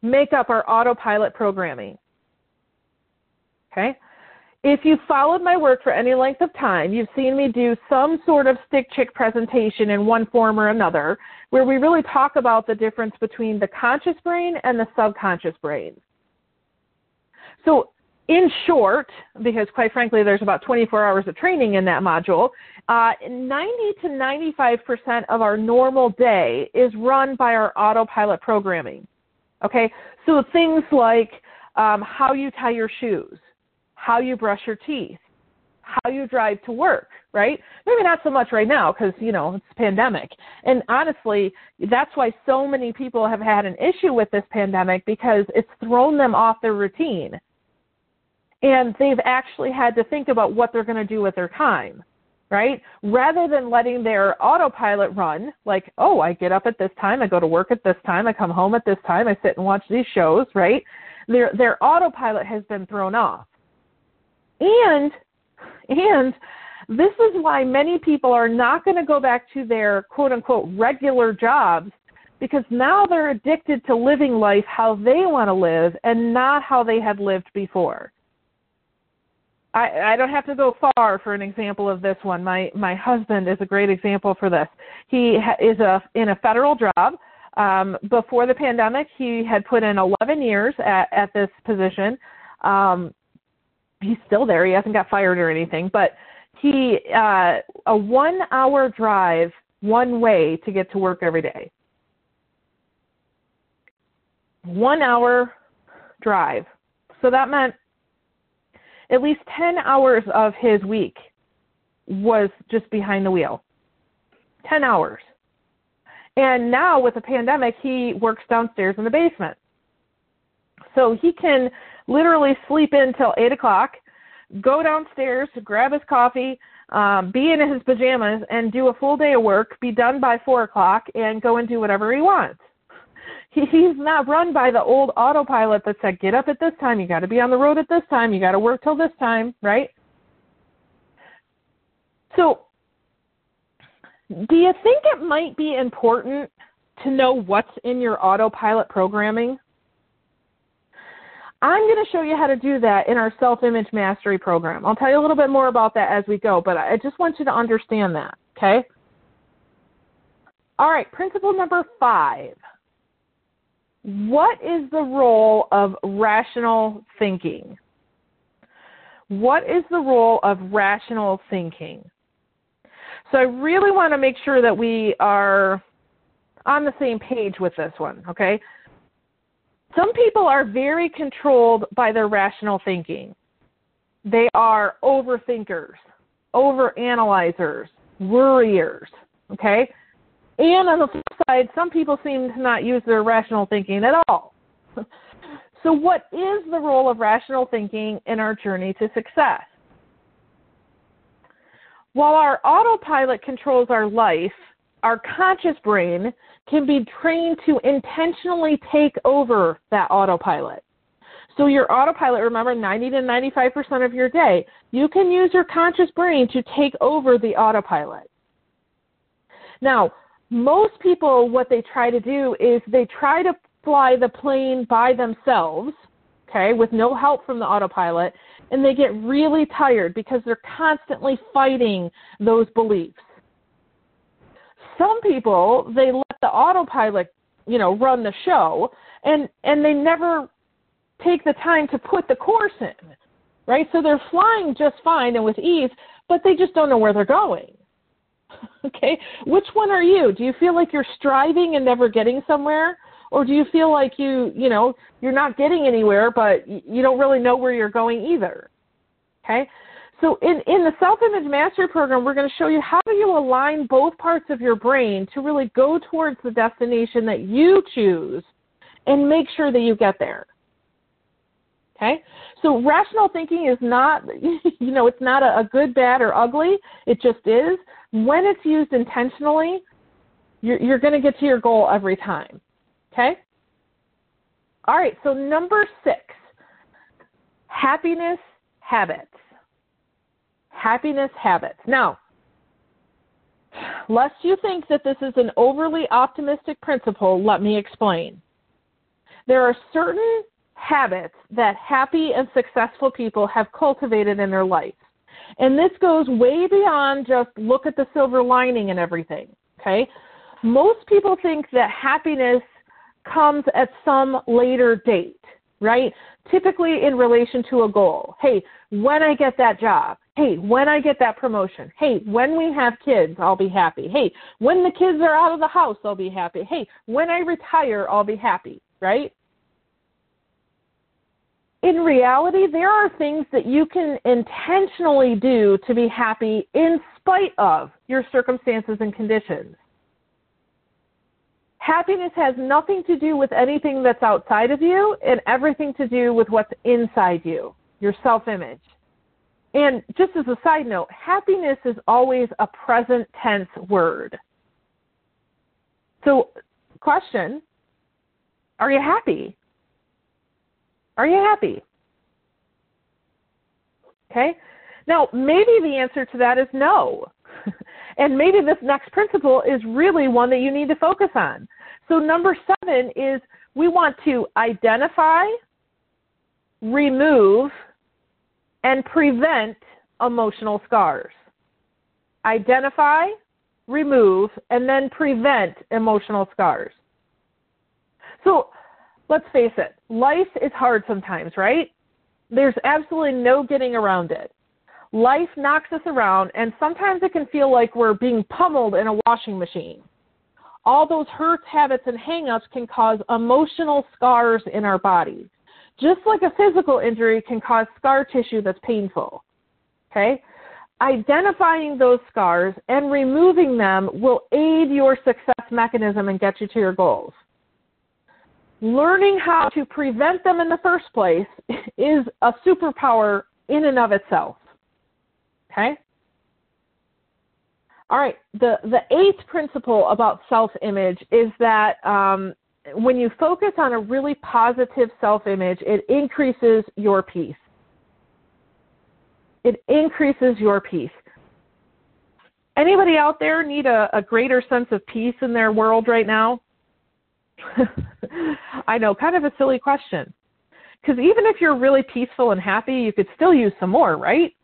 Speaker 1: make up our autopilot programming. Okay? If you've followed my work for any length of time, you've seen me do some sort of stick chick presentation in one form or another where we really talk about the difference between the conscious brain and the subconscious brain. So, in short, because quite frankly, there's about 24 hours of training in that module, uh, 90 to 95% of our normal day is run by our autopilot programming. Okay, so things like um, how you tie your shoes, how you brush your teeth, how you drive to work, right? Maybe not so much right now because, you know, it's pandemic. And honestly, that's why so many people have had an issue with this pandemic because it's thrown them off their routine. And they've actually had to think about what they're going to do with their time, right? Rather than letting their autopilot run, like, oh, I get up at this time, I go to work at this time, I come home at this time, I sit and watch these shows, right? Their their autopilot has been thrown off. And and this is why many people are not going to go back to their quote unquote regular jobs because now they're addicted to living life how they want to live and not how they had lived before. I, I don't have to go far for an example of this one. My my husband is a great example for this. He ha- is a in a federal job. Um, before the pandemic, he had put in 11 years at, at this position. Um, he's still there. He hasn't got fired or anything, but he uh, a one-hour drive one way to get to work every day. One hour drive. So that meant at least 10 hours of his week was just behind the wheel. 10 hours. And now with the pandemic, he works downstairs in the basement. So he can literally sleep in till 8 o'clock, go downstairs, grab his coffee, um, be in his pajamas, and do a full day of work, be done by 4 o'clock, and go and do whatever he wants. (laughs) He, he's not run by the old autopilot that said, get up at this time, you got to be on the road at this time, you got to work till this time, right? So do you think it might be important to know what's in your autopilot programming? I'm going to show you how to do that in our self image mastery program. I'll tell you a little bit more about that as we go, but I just want you to understand that, okay? All right, principle number five. What is the role of rational thinking? What is the role of rational thinking? So I really want to make sure that we are on the same page with this one, okay? Some people are very controlled by their rational thinking. They are overthinkers, overanalyzers, worriers, okay? And on the flip side, some people seem to not use their rational thinking at all. (laughs) so, what is the role of rational thinking in our journey to success? While our autopilot controls our life, our conscious brain can be trained to intentionally take over that autopilot. So your autopilot, remember 90 to 95% of your day, you can use your conscious brain to take over the autopilot. Now, most people, what they try to do is they try to fly the plane by themselves, okay, with no help from the autopilot, and they get really tired because they're constantly fighting those beliefs. Some people, they let the autopilot, you know, run the show and and they never take the time to put the course in. Right? So they're flying just fine and with ease, but they just don't know where they're going. (laughs) okay? Which one are you? Do you feel like you're striving and never getting somewhere? or do you feel like you you know you're not getting anywhere but you don't really know where you're going either okay so in, in the self-image mastery program we're going to show you how do you align both parts of your brain to really go towards the destination that you choose and make sure that you get there. Okay? So rational thinking is not (laughs) you know it's not a, a good bad or ugly. It just is. When it's used intentionally you're, you're going to get to your goal every time. Okay? All right, so number six happiness habits. Happiness habits. Now, lest you think that this is an overly optimistic principle, let me explain. There are certain habits that happy and successful people have cultivated in their life. And this goes way beyond just look at the silver lining and everything. Okay? Most people think that happiness comes at some later date, right? Typically in relation to a goal. Hey, when I get that job. Hey, when I get that promotion. Hey, when we have kids, I'll be happy. Hey, when the kids are out of the house, I'll be happy. Hey, when I retire, I'll be happy, right? in reality, there are things that you can intentionally do to be happy in spite of your circumstances and conditions. Happiness has nothing to do with anything that's outside of you and everything to do with what's inside you, your self image. And just as a side note, happiness is always a present tense word. So, question Are you happy? Are you happy? Okay? Now, maybe the answer to that is no. (laughs) and maybe this next principle is really one that you need to focus on. So, number seven is we want to identify, remove, and prevent emotional scars. Identify, remove, and then prevent emotional scars. So let's face it, life is hard sometimes, right? There's absolutely no getting around it. Life knocks us around, and sometimes it can feel like we're being pummeled in a washing machine. All those hurts, habits, and hangups can cause emotional scars in our bodies, just like a physical injury can cause scar tissue that's painful. Okay? Identifying those scars and removing them will aid your success mechanism and get you to your goals. Learning how to prevent them in the first place (laughs) is a superpower in and of itself. Okay? All right, the, the eighth principle about self image is that um, when you focus on a really positive self image, it increases your peace. It increases your peace. Anybody out there need a, a greater sense of peace in their world right now? (laughs) I know, kind of a silly question. Because even if you're really peaceful and happy, you could still use some more, right?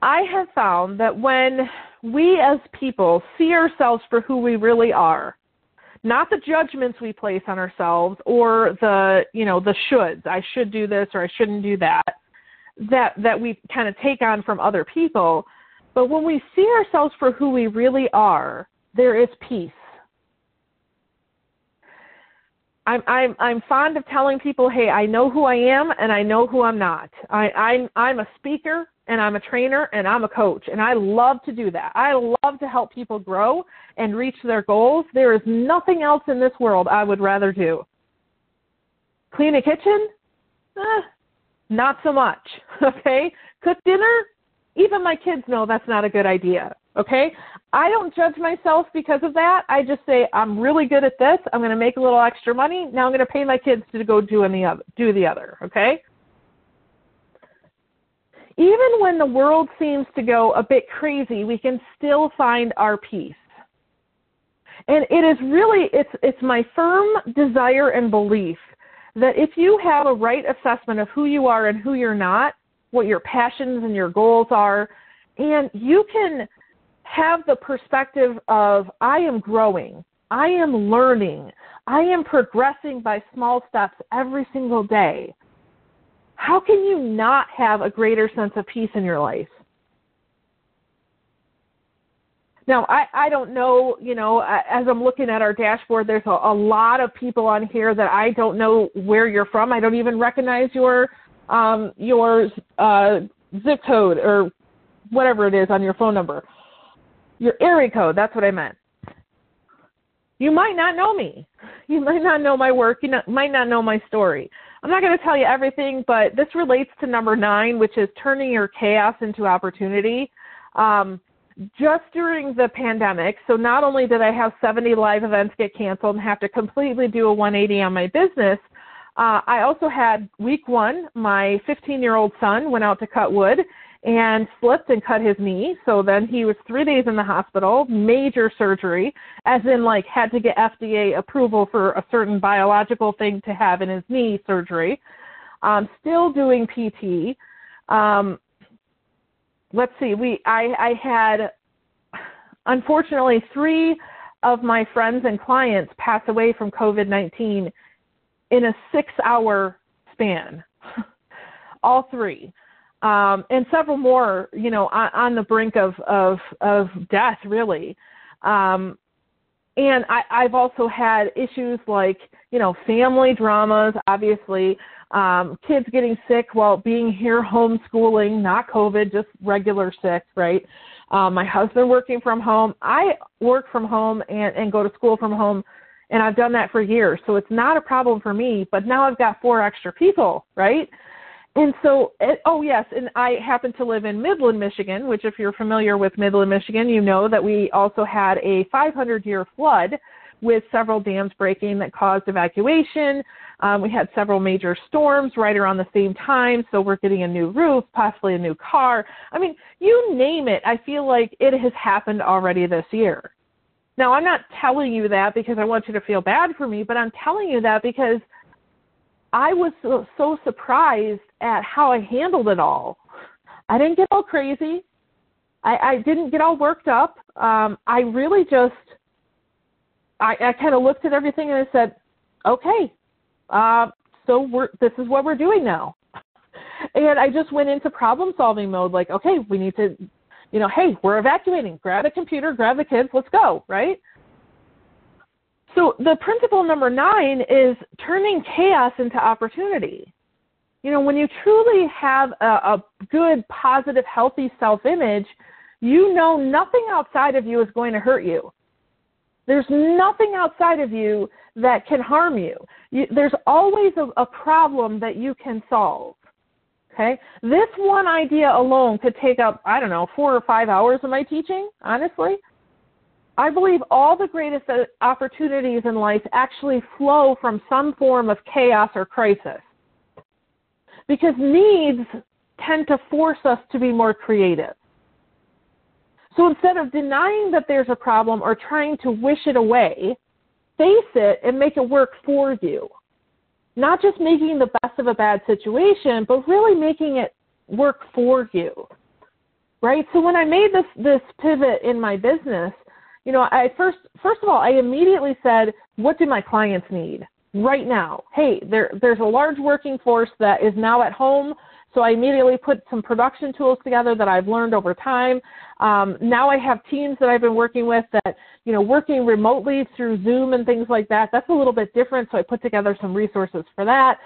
Speaker 1: I have found that when we as people see ourselves for who we really are, not the judgments we place on ourselves or the, you know, the shoulds, I should do this or I shouldn't do that, that that we kind of take on from other people, but when we see ourselves for who we really are, there is peace. I'm I'm I'm fond of telling people, hey, I know who I am and I know who I'm not. I, I'm I'm a speaker and I'm a trainer and I'm a coach and I love to do that. I love to help people grow and reach their goals. There is nothing else in this world I would rather do. Clean a kitchen? Eh, not so much. (laughs) Okay? Cook dinner? Even my kids know that's not a good idea. Okay? I don't judge myself because of that. I just say I'm really good at this. I'm going to make a little extra money. Now I'm going to pay my kids to go do any other, do the other, okay? Even when the world seems to go a bit crazy, we can still find our peace. And it is really it's it's my firm desire and belief that if you have a right assessment of who you are and who you're not, what your passions and your goals are, and you can have the perspective of I am growing, I am learning, I am progressing by small steps every single day. How can you not have a greater sense of peace in your life? Now, I, I don't know, you know, as I'm looking at our dashboard, there's a, a lot of people on here that I don't know where you're from. I don't even recognize your um, your uh, zip code or whatever it is on your phone number. Your area code, that's what I meant. You might not know me. You might not know my work. You might not know my story. I'm not going to tell you everything, but this relates to number nine, which is turning your chaos into opportunity. Um, just during the pandemic, so not only did I have 70 live events get canceled and have to completely do a 180 on my business, uh, I also had week one, my 15 year old son went out to cut wood and slipped and cut his knee. So then he was three days in the hospital, major surgery, as in like had to get FDA approval for a certain biological thing to have in his knee surgery. Um, still doing PT. Um, let's see, we I, I had unfortunately three of my friends and clients pass away from COVID nineteen in a six hour span. (laughs) All three um, and several more, you know, on, on the brink of, of, of death, really. Um, and I, I've also had issues like, you know, family dramas, obviously, um, kids getting sick while being here homeschooling, not COVID, just regular sick, right? Um, my husband working from home. I work from home and, and go to school from home, and I've done that for years. So it's not a problem for me, but now I've got four extra people, right? And so, oh yes, and I happen to live in Midland, Michigan, which if you're familiar with Midland, Michigan, you know that we also had a 500 year flood with several dams breaking that caused evacuation. Um, we had several major storms right around the same time, so we're getting a new roof, possibly a new car. I mean, you name it, I feel like it has happened already this year. Now, I'm not telling you that because I want you to feel bad for me, but I'm telling you that because I was so, so surprised at how I handled it all. I didn't get all crazy. I, I didn't get all worked up. Um, I really just I, I kind of looked at everything and I said, okay, uh, so we're this is what we're doing now. (laughs) And I just went into problem solving mode, like, okay, we need to, you know, hey, we're evacuating. Grab a computer, grab the kids, let's go, right? So the principle number nine is turning chaos into opportunity. You know, when you truly have a, a good, positive, healthy self image, you know nothing outside of you is going to hurt you. There's nothing outside of you that can harm you. you there's always a, a problem that you can solve. Okay? This one idea alone could take up, I don't know, four or five hours of my teaching, honestly. I believe all the greatest uh, opportunities in life actually flow from some form of chaos or crisis. Because needs tend to force us to be more creative. So instead of denying that there's a problem or trying to wish it away, face it and make it work for you. Not just making the best of a bad situation, but really making it work for you. Right? So when I made this this pivot in my business, you know, I first first of all, I immediately said, what do my clients need right now? Hey, there there's a large working force that is now at home so I immediately put some production tools together that I've learned over time. Um, now I have teams that I've been working with that, you know, working remotely through Zoom and things like that. That's a little bit different. So I put together some resources for that.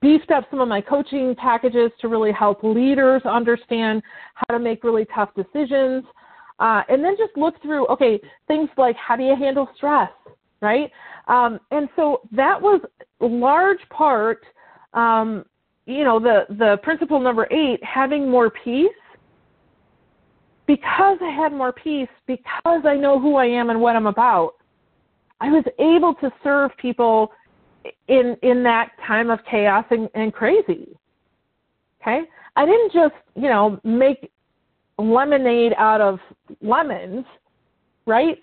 Speaker 1: Beefed up some of my coaching packages to really help leaders understand how to make really tough decisions. Uh, and then just look through, okay, things like how do you handle stress, right? Um, and so that was large part um, you know the the principle number eight having more peace. Because i had more peace because i know who i am and what i'm about i was able to serve people in in that time of chaos and, and crazy. Okay? I didn't just you know make lemonade out of lemons right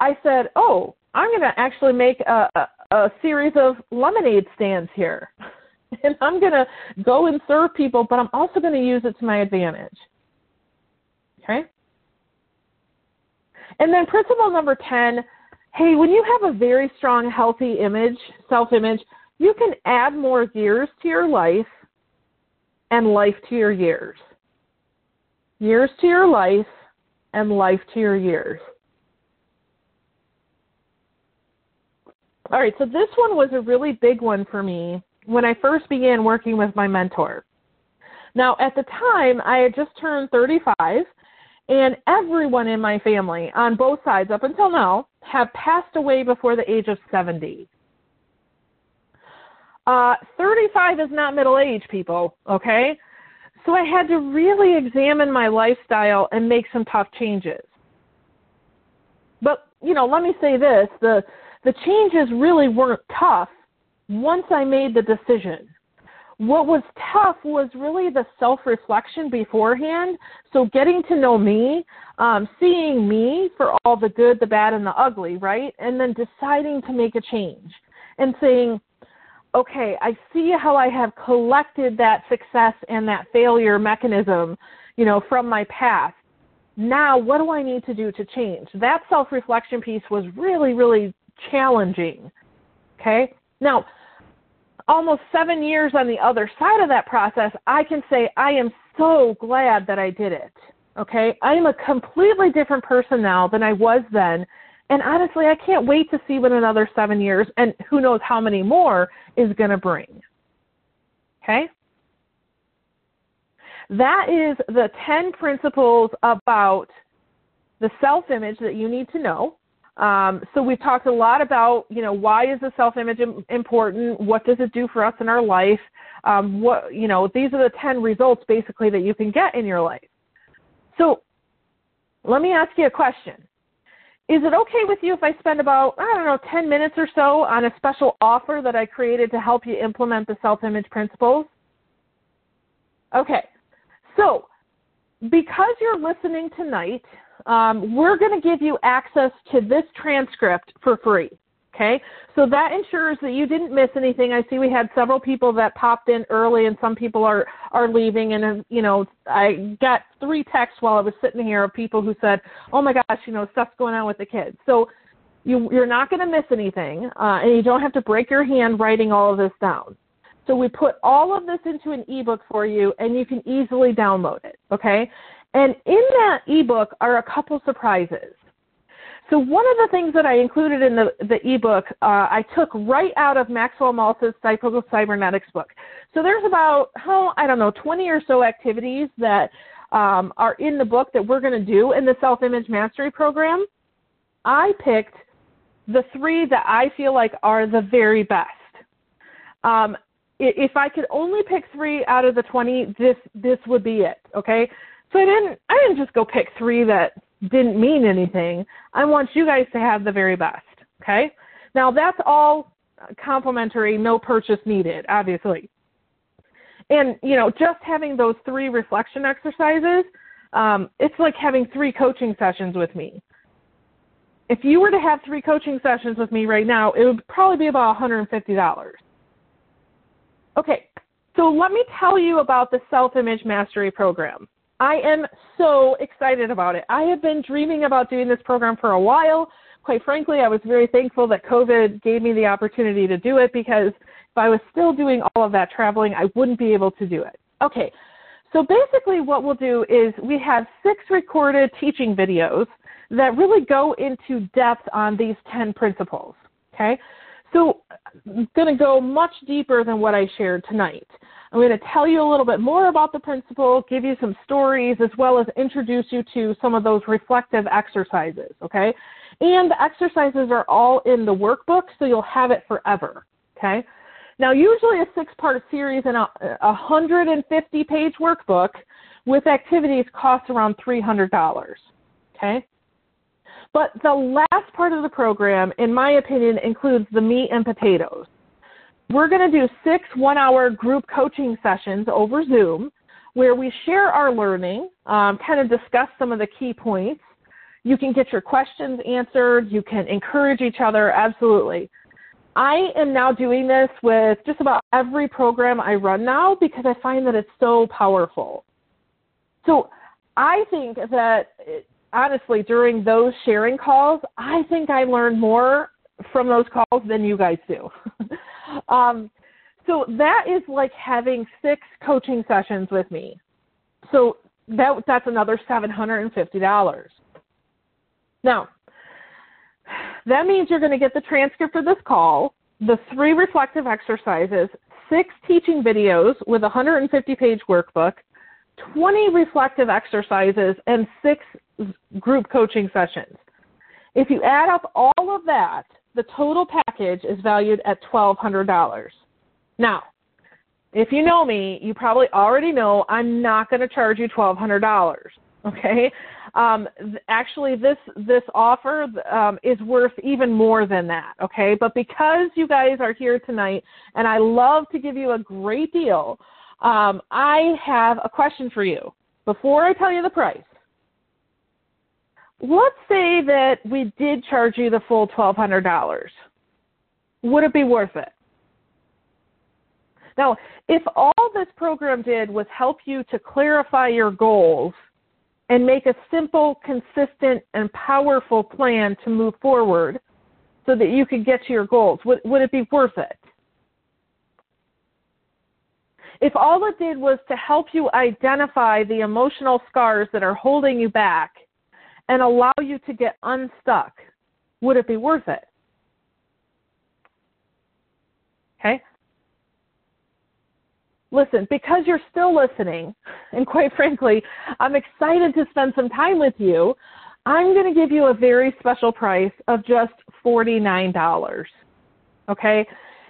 Speaker 1: i said oh i'm going to actually make a, a, a series of lemonade stands here (laughs) and I'm going to go and serve people, but I'm also going to use it to my advantage. Okay? And then principle number 10 hey, when you have a very strong, healthy image, self image, you can add more years to your life and life to your years. Years to your life and life to your years. All right, so this one was a really big one for me when I first began working with my mentor. Now, at the time, I had just turned 35, and everyone in my family, on both sides up until now, have passed away before the age of 70. Uh, 35 is not middle age, people, okay? So I had to really examine my lifestyle and make some tough changes. But, you know, let me say this the, the changes really weren't tough once I made the decision. What was tough was really the self reflection beforehand. So, getting to know me, um, seeing me for all the good, the bad, and the ugly, right? And then deciding to make a change and saying, okay, I see how I have collected that success and that failure mechanism, you know, from my past. Now, what do I need to do to change? That self reflection piece was really, really challenging. Okay. Now, almost seven years on the other side of that process, I can say I am so glad that I did it. Okay? I am a completely different person now than I was then. And honestly, I can't wait to see what another seven years and who knows how many more is going to bring. Okay? That is the 10 principles about the self image that you need to know. Um, so we've talked a lot about, you know, why is the self-image important? What does it do for us in our life? Um, what, you know, these are the 10 results basically that you can get in your life. So let me ask you a question. Is it okay with you if I spend about, I don't know, 10 minutes or so on a special offer that I created to help you implement the self-image principles? Okay. So because you're listening tonight, um, we're going to give you access to this transcript for free. Okay, so that ensures that you didn't miss anything. I see we had several people that popped in early, and some people are are leaving. And you know, I got three texts while I was sitting here of people who said, "Oh my gosh, you know, stuff's going on with the kids." So You, you're not going to miss anything, uh, and you don't have to break your hand writing all of this down. So we put all of this into an ebook for you, and you can easily download it. Okay, and in that ebook are a couple surprises. So one of the things that I included in the, the ebook, uh, I took right out of Maxwell Maltz's Psycho-Cybernetics book. So there's about, oh, I don't know, 20 or so activities that um, are in the book that we're going to do in the Self-Image Mastery Program. I picked the three that I feel like are the very best. Um, if I could only pick three out of the 20, this this would be it. Okay, so I didn't I didn't just go pick three that didn't mean anything. I want you guys to have the very best. Okay? Now that's all complimentary, no purchase needed, obviously. And you know, just having those three reflection exercises, um, it's like having three coaching sessions with me. If you were to have three coaching sessions with me right now, it would probably be about $150. Okay, so let me tell you about the Self Image Mastery Program. I am so excited about it. I have been dreaming about doing this program for a while. Quite frankly, I was very thankful that COVID gave me the opportunity to do it because if I was still doing all of that traveling, I wouldn't be able to do it. Okay, so basically what we'll do is we have six recorded teaching videos that really go into depth on these 10 principles. Okay, so I'm going to go much deeper than what I shared tonight. I'm going to tell you a little bit more about the principle, give you some stories, as well as introduce you to some of those reflective exercises, okay? And the exercises are all in the workbook, so you'll have it forever, okay? Now, usually a six-part series and a 150-page workbook with activities costs around $300, okay? But the last part of the program, in my opinion, includes the meat and potatoes. We're going to do six one hour group coaching sessions over Zoom where we share our learning, um, kind of discuss some of the key points. You can get your questions answered, you can encourage each other, absolutely. I am now doing this with just about every program I run now because I find that it's so powerful. So I think that honestly, during those sharing calls, I think I learned more from those calls than you guys do. (laughs) um, so that is like having six coaching sessions with me. So that that's another seven hundred and fifty dollars. Now, that means you're going to get the transcript for this call, the three reflective exercises, six teaching videos with a 150 page workbook, 20 reflective exercises, and six group coaching sessions. If you add up all of that, the total package is valued at $1,200. Now, if you know me, you probably already know I'm not going to charge you $1,200. Okay, um, actually, this this offer um, is worth even more than that. Okay, but because you guys are here tonight, and I love to give you a great deal, um, I have a question for you. Before I tell you the price, let's say that we did charge you the full $1,200. Would it be worth it? Now, if all this program did was help you to clarify your goals and make a simple, consistent, and powerful plan to move forward so that you could get to your goals, would, would it be worth it? If all it did was to help you identify the emotional scars that are holding you back and allow you to get unstuck, would it be worth it? Okay? Listen, because you're still listening, and quite frankly, I'm excited to spend some time with you, I'm going to give you a very special price of just $49. Okay?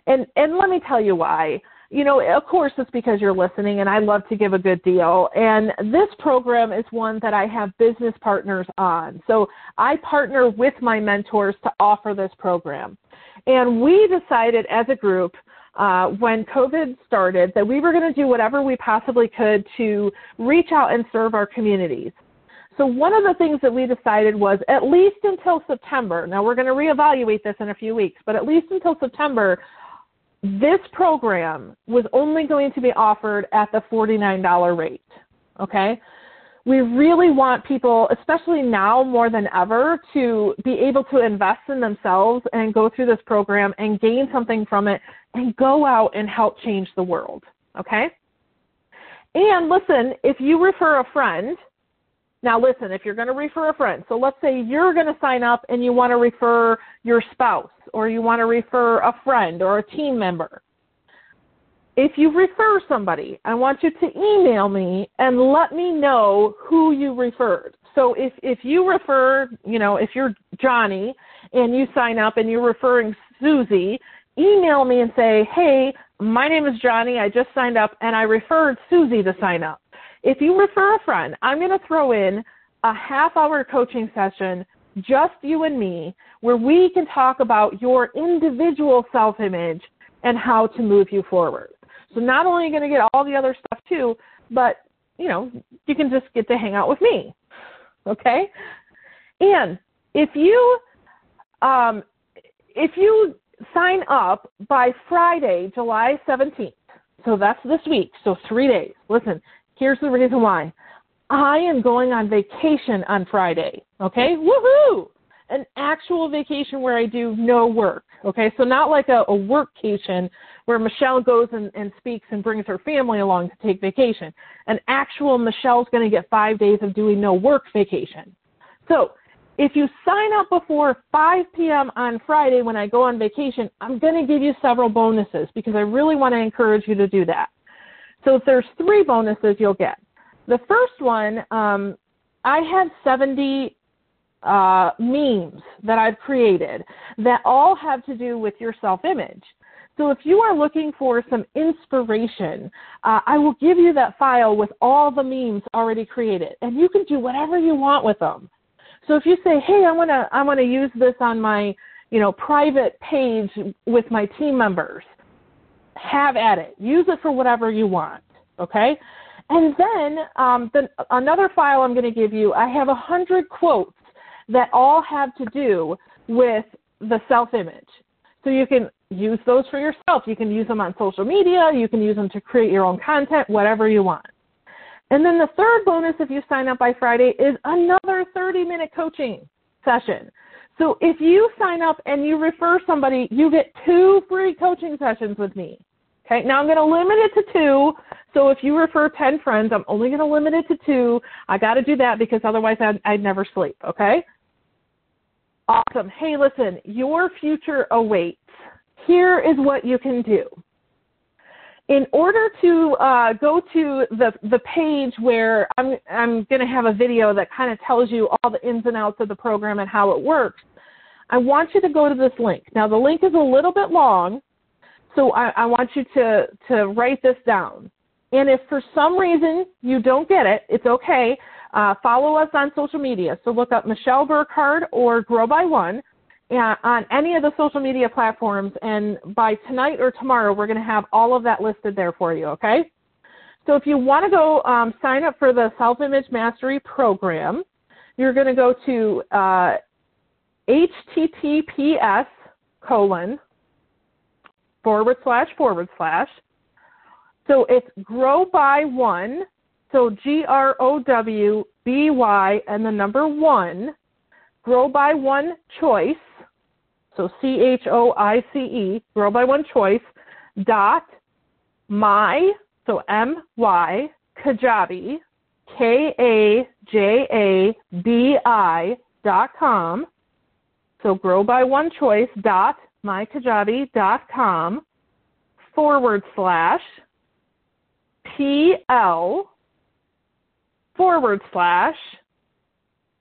Speaker 1: And and let me tell you why you know, of course, it's because you're listening, and I love to give a good deal. And this program is one that I have business partners on. So I partner with my mentors to offer this program. And we decided as a group uh, when COVID started that we were going to do whatever we possibly could to reach out and serve our communities. So one of the things that we decided was at least until September. Now we're going to reevaluate this in a few weeks, but at least until September, this program was only going to be offered at the $49 rate. Okay? we really want people, especially now more than ever, to be able to invest in themselves and go through this program and gain something from it and go out and help change the world. Okay? And listen, if you refer a friend, now listen, if you're going to refer a friend, so let's say you're going to sign up and you want to refer your spouse or you want to refer a friend or a team member if you refer somebody, I want you to email me and let me know who you referred. So if, if you refer, you know, if you're Johnny and you sign up and you're referring Susie, email me and say, hey, my name is Johnny. I just signed up and I referred Susie to sign up. If you refer a friend, I'm going to throw in a half hour coaching session, just you and me, where we can talk about your individual self image and how to move you forward. So not only are you going to get all the other stuff too, but you know, you can just get to hang out with me. Okay? And if you um, if you sign up by Friday, July 17th, so that's this week, so three days. Listen, here's the reason why. I am going on vacation on Friday. Okay? Woohoo! An actual vacation where I do no work. Okay, so not like a, a workcation where Michelle goes and, and speaks and brings her family along to take vacation. An actual Michelle's going to get five days of doing no work vacation. So if you sign up before 5 p.m. on Friday when I go on vacation, I'm going to give you several bonuses because I really want to encourage you to do that. So there's three bonuses you'll get. The first one, um, I have 70 uh, memes that I've created that all have to do with your self image. So if you are looking for some inspiration, uh, I will give you that file with all the memes already created, and you can do whatever you want with them. So if you say, "Hey, I want to I want to use this on my you know private page with my team members," have at it. Use it for whatever you want. Okay. And then um, the, another file I'm going to give you, I have a hundred quotes that all have to do with the self image. So you can use those for yourself. You can use them on social media. You can use them to create your own content, whatever you want. And then the third bonus, if you sign up by Friday, is another 30 minute coaching session. So if you sign up and you refer somebody, you get two free coaching sessions with me. Okay, now I'm going to limit it to two. So if you refer 10 friends, I'm only going to limit it to two. I got to do that because otherwise I'd, I'd never sleep. Okay? Awesome. Hey, listen, your future awaits here is what you can do. In order to uh, go to the, the page where I'm, I'm going to have a video that kind of tells you all the ins and outs of the program and how it works, I want you to go to this link. Now, the link is a little bit long, so I, I want you to, to write this down. And if for some reason you don't get it, it's okay. Uh, follow us on social media. So look up Michelle Burkhardt or Grow by One on any of the social media platforms. And by tonight or tomorrow, we're going to have all of that listed there for you, okay? So if you want to go um, sign up for the Self Image Mastery Program, you're going to go to uh, https colon forward slash forward slash. So it's grow by one, so G R O W B Y and the number one, grow by one choice so C H O I C E, Grow by One Choice, dot my, so M Y, Kajabi, K A J A B I dot com. So grow by one choice dot mykajabi dot com forward slash P L forward slash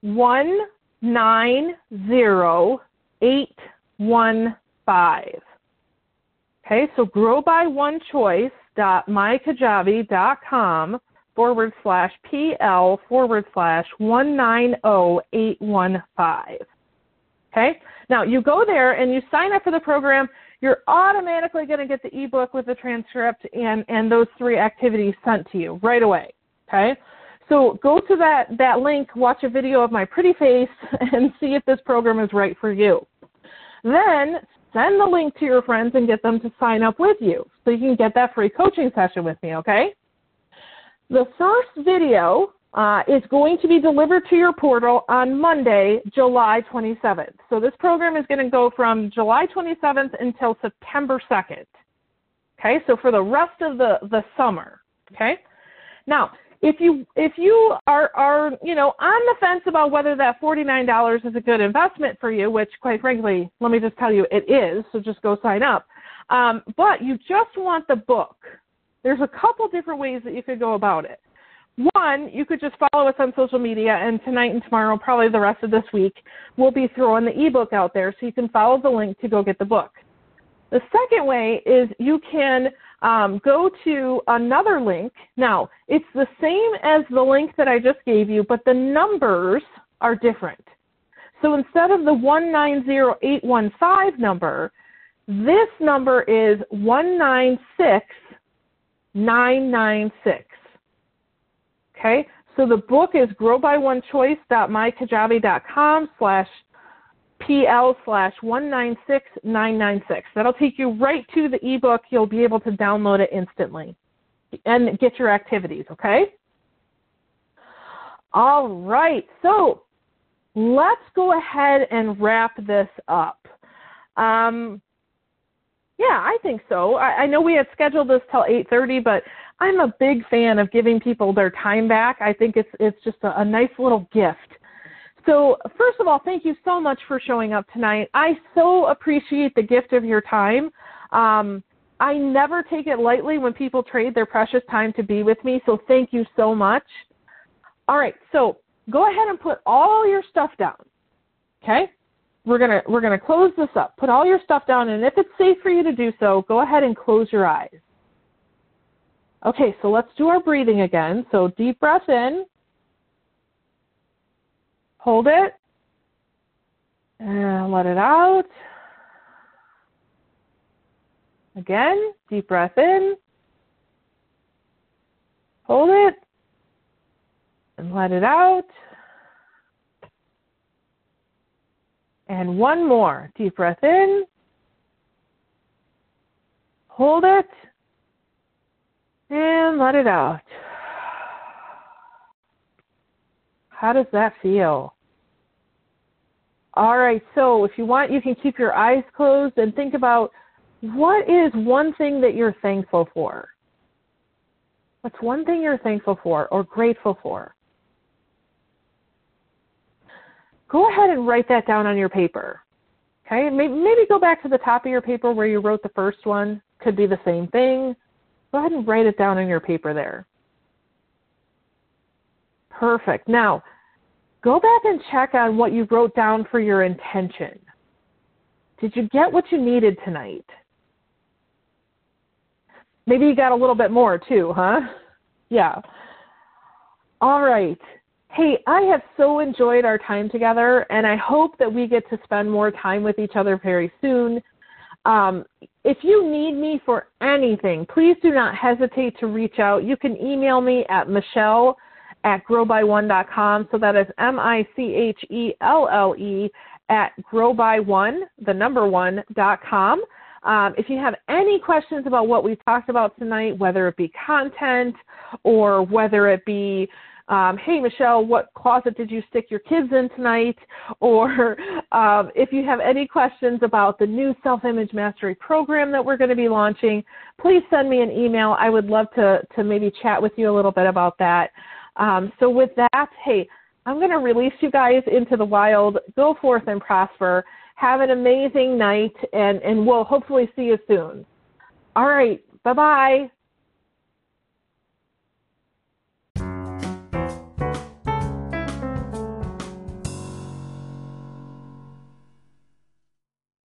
Speaker 1: one nine zero eight one five. Okay, so grow by one choice dot mykajabi.com forward slash PL forward slash 190815. Okay, now you go there and you sign up for the program. You're automatically going to get the ebook with the transcript and, and those three activities sent to you right away. Okay, so go to that, that link, watch a video of my pretty face, (laughs) and see if this program is right for you. Then send the link to your friends and get them to sign up with you so you can get that free coaching session with me, okay? The first video uh, is going to be delivered to your portal on Monday, July 27th. So this program is going to go from July 27th until September 2nd. Okay, so for the rest of the, the summer. Okay, now if you if you are are you know on the fence about whether that $49 is a good investment for you, which quite frankly, let me just tell you it is. So just go sign up. Um, but you just want the book. There's a couple different ways that you could go about it. One, you could just follow us on social media, and tonight and tomorrow, probably the rest of this week, we'll be throwing the ebook out there so you can follow the link to go get the book. The second way is you can um, go to another link. Now, it's the same as the link that I just gave you, but the numbers are different. So instead of the 190815 number, this number is 196996. Okay, so the book is growbyonechoice.mykajabi.com slash PL slash 196996. That'll take you right to the ebook. You'll be able to download it instantly and get your activities, okay? All right, so let's go ahead and wrap this up. Um, yeah, I think so. I, I know we had scheduled this till 8:30, but I'm a big fan of giving people their time back. I think it's it's just a, a nice little gift. So, first of all, thank you so much for showing up tonight. I so appreciate the gift of your time. Um, I never take it lightly when people trade their precious time to be with me, so thank you so much. All right, so go ahead and put all your stuff down. Okay? We're gonna we're gonna close this up. Put all your stuff down, and if it's safe for you to do so, go ahead and close your eyes. Okay, so let's do our breathing again. So deep breath in. Hold it. And let it out. Again, deep breath in. Hold it. And let it out. And one more. Deep breath in. Hold it. And let it out. How does that feel? All right, so if you want, you can keep your eyes closed and think about what is one thing that you're thankful for? What's one thing you're thankful for or grateful for? Go ahead and write that down on your paper. Okay, maybe, go back to the top of your paper where you wrote the first one. Could be the same thing. Go ahead and write it down on your paper there. Perfect. Now, go back and check on what you wrote down for your intention. Did you get what you needed tonight? Maybe you got a little bit more too, huh? Yeah. All right. Hey, I have so enjoyed our time together, and I hope that we get to spend more time with each other very soon. Um, if you need me for anything, please do not hesitate to reach out. You can email me at Michelle at growby1.com. So that is M I C H E L L E at growby1, the number one, dot com. Um, if you have any questions about what we've talked about tonight, whether it be content or whether it be um, hey Michelle, what closet did you stick your kids in tonight? Or (laughs) um, if you have any questions about the new self image mastery program that we're going to be launching, please send me an email. I would love to, to maybe chat with you a little bit about that. Um, so, with that, hey, I'm going to release you guys into the wild. Go forth and prosper. Have an amazing night, and, and we'll hopefully see you soon. All right. Bye bye.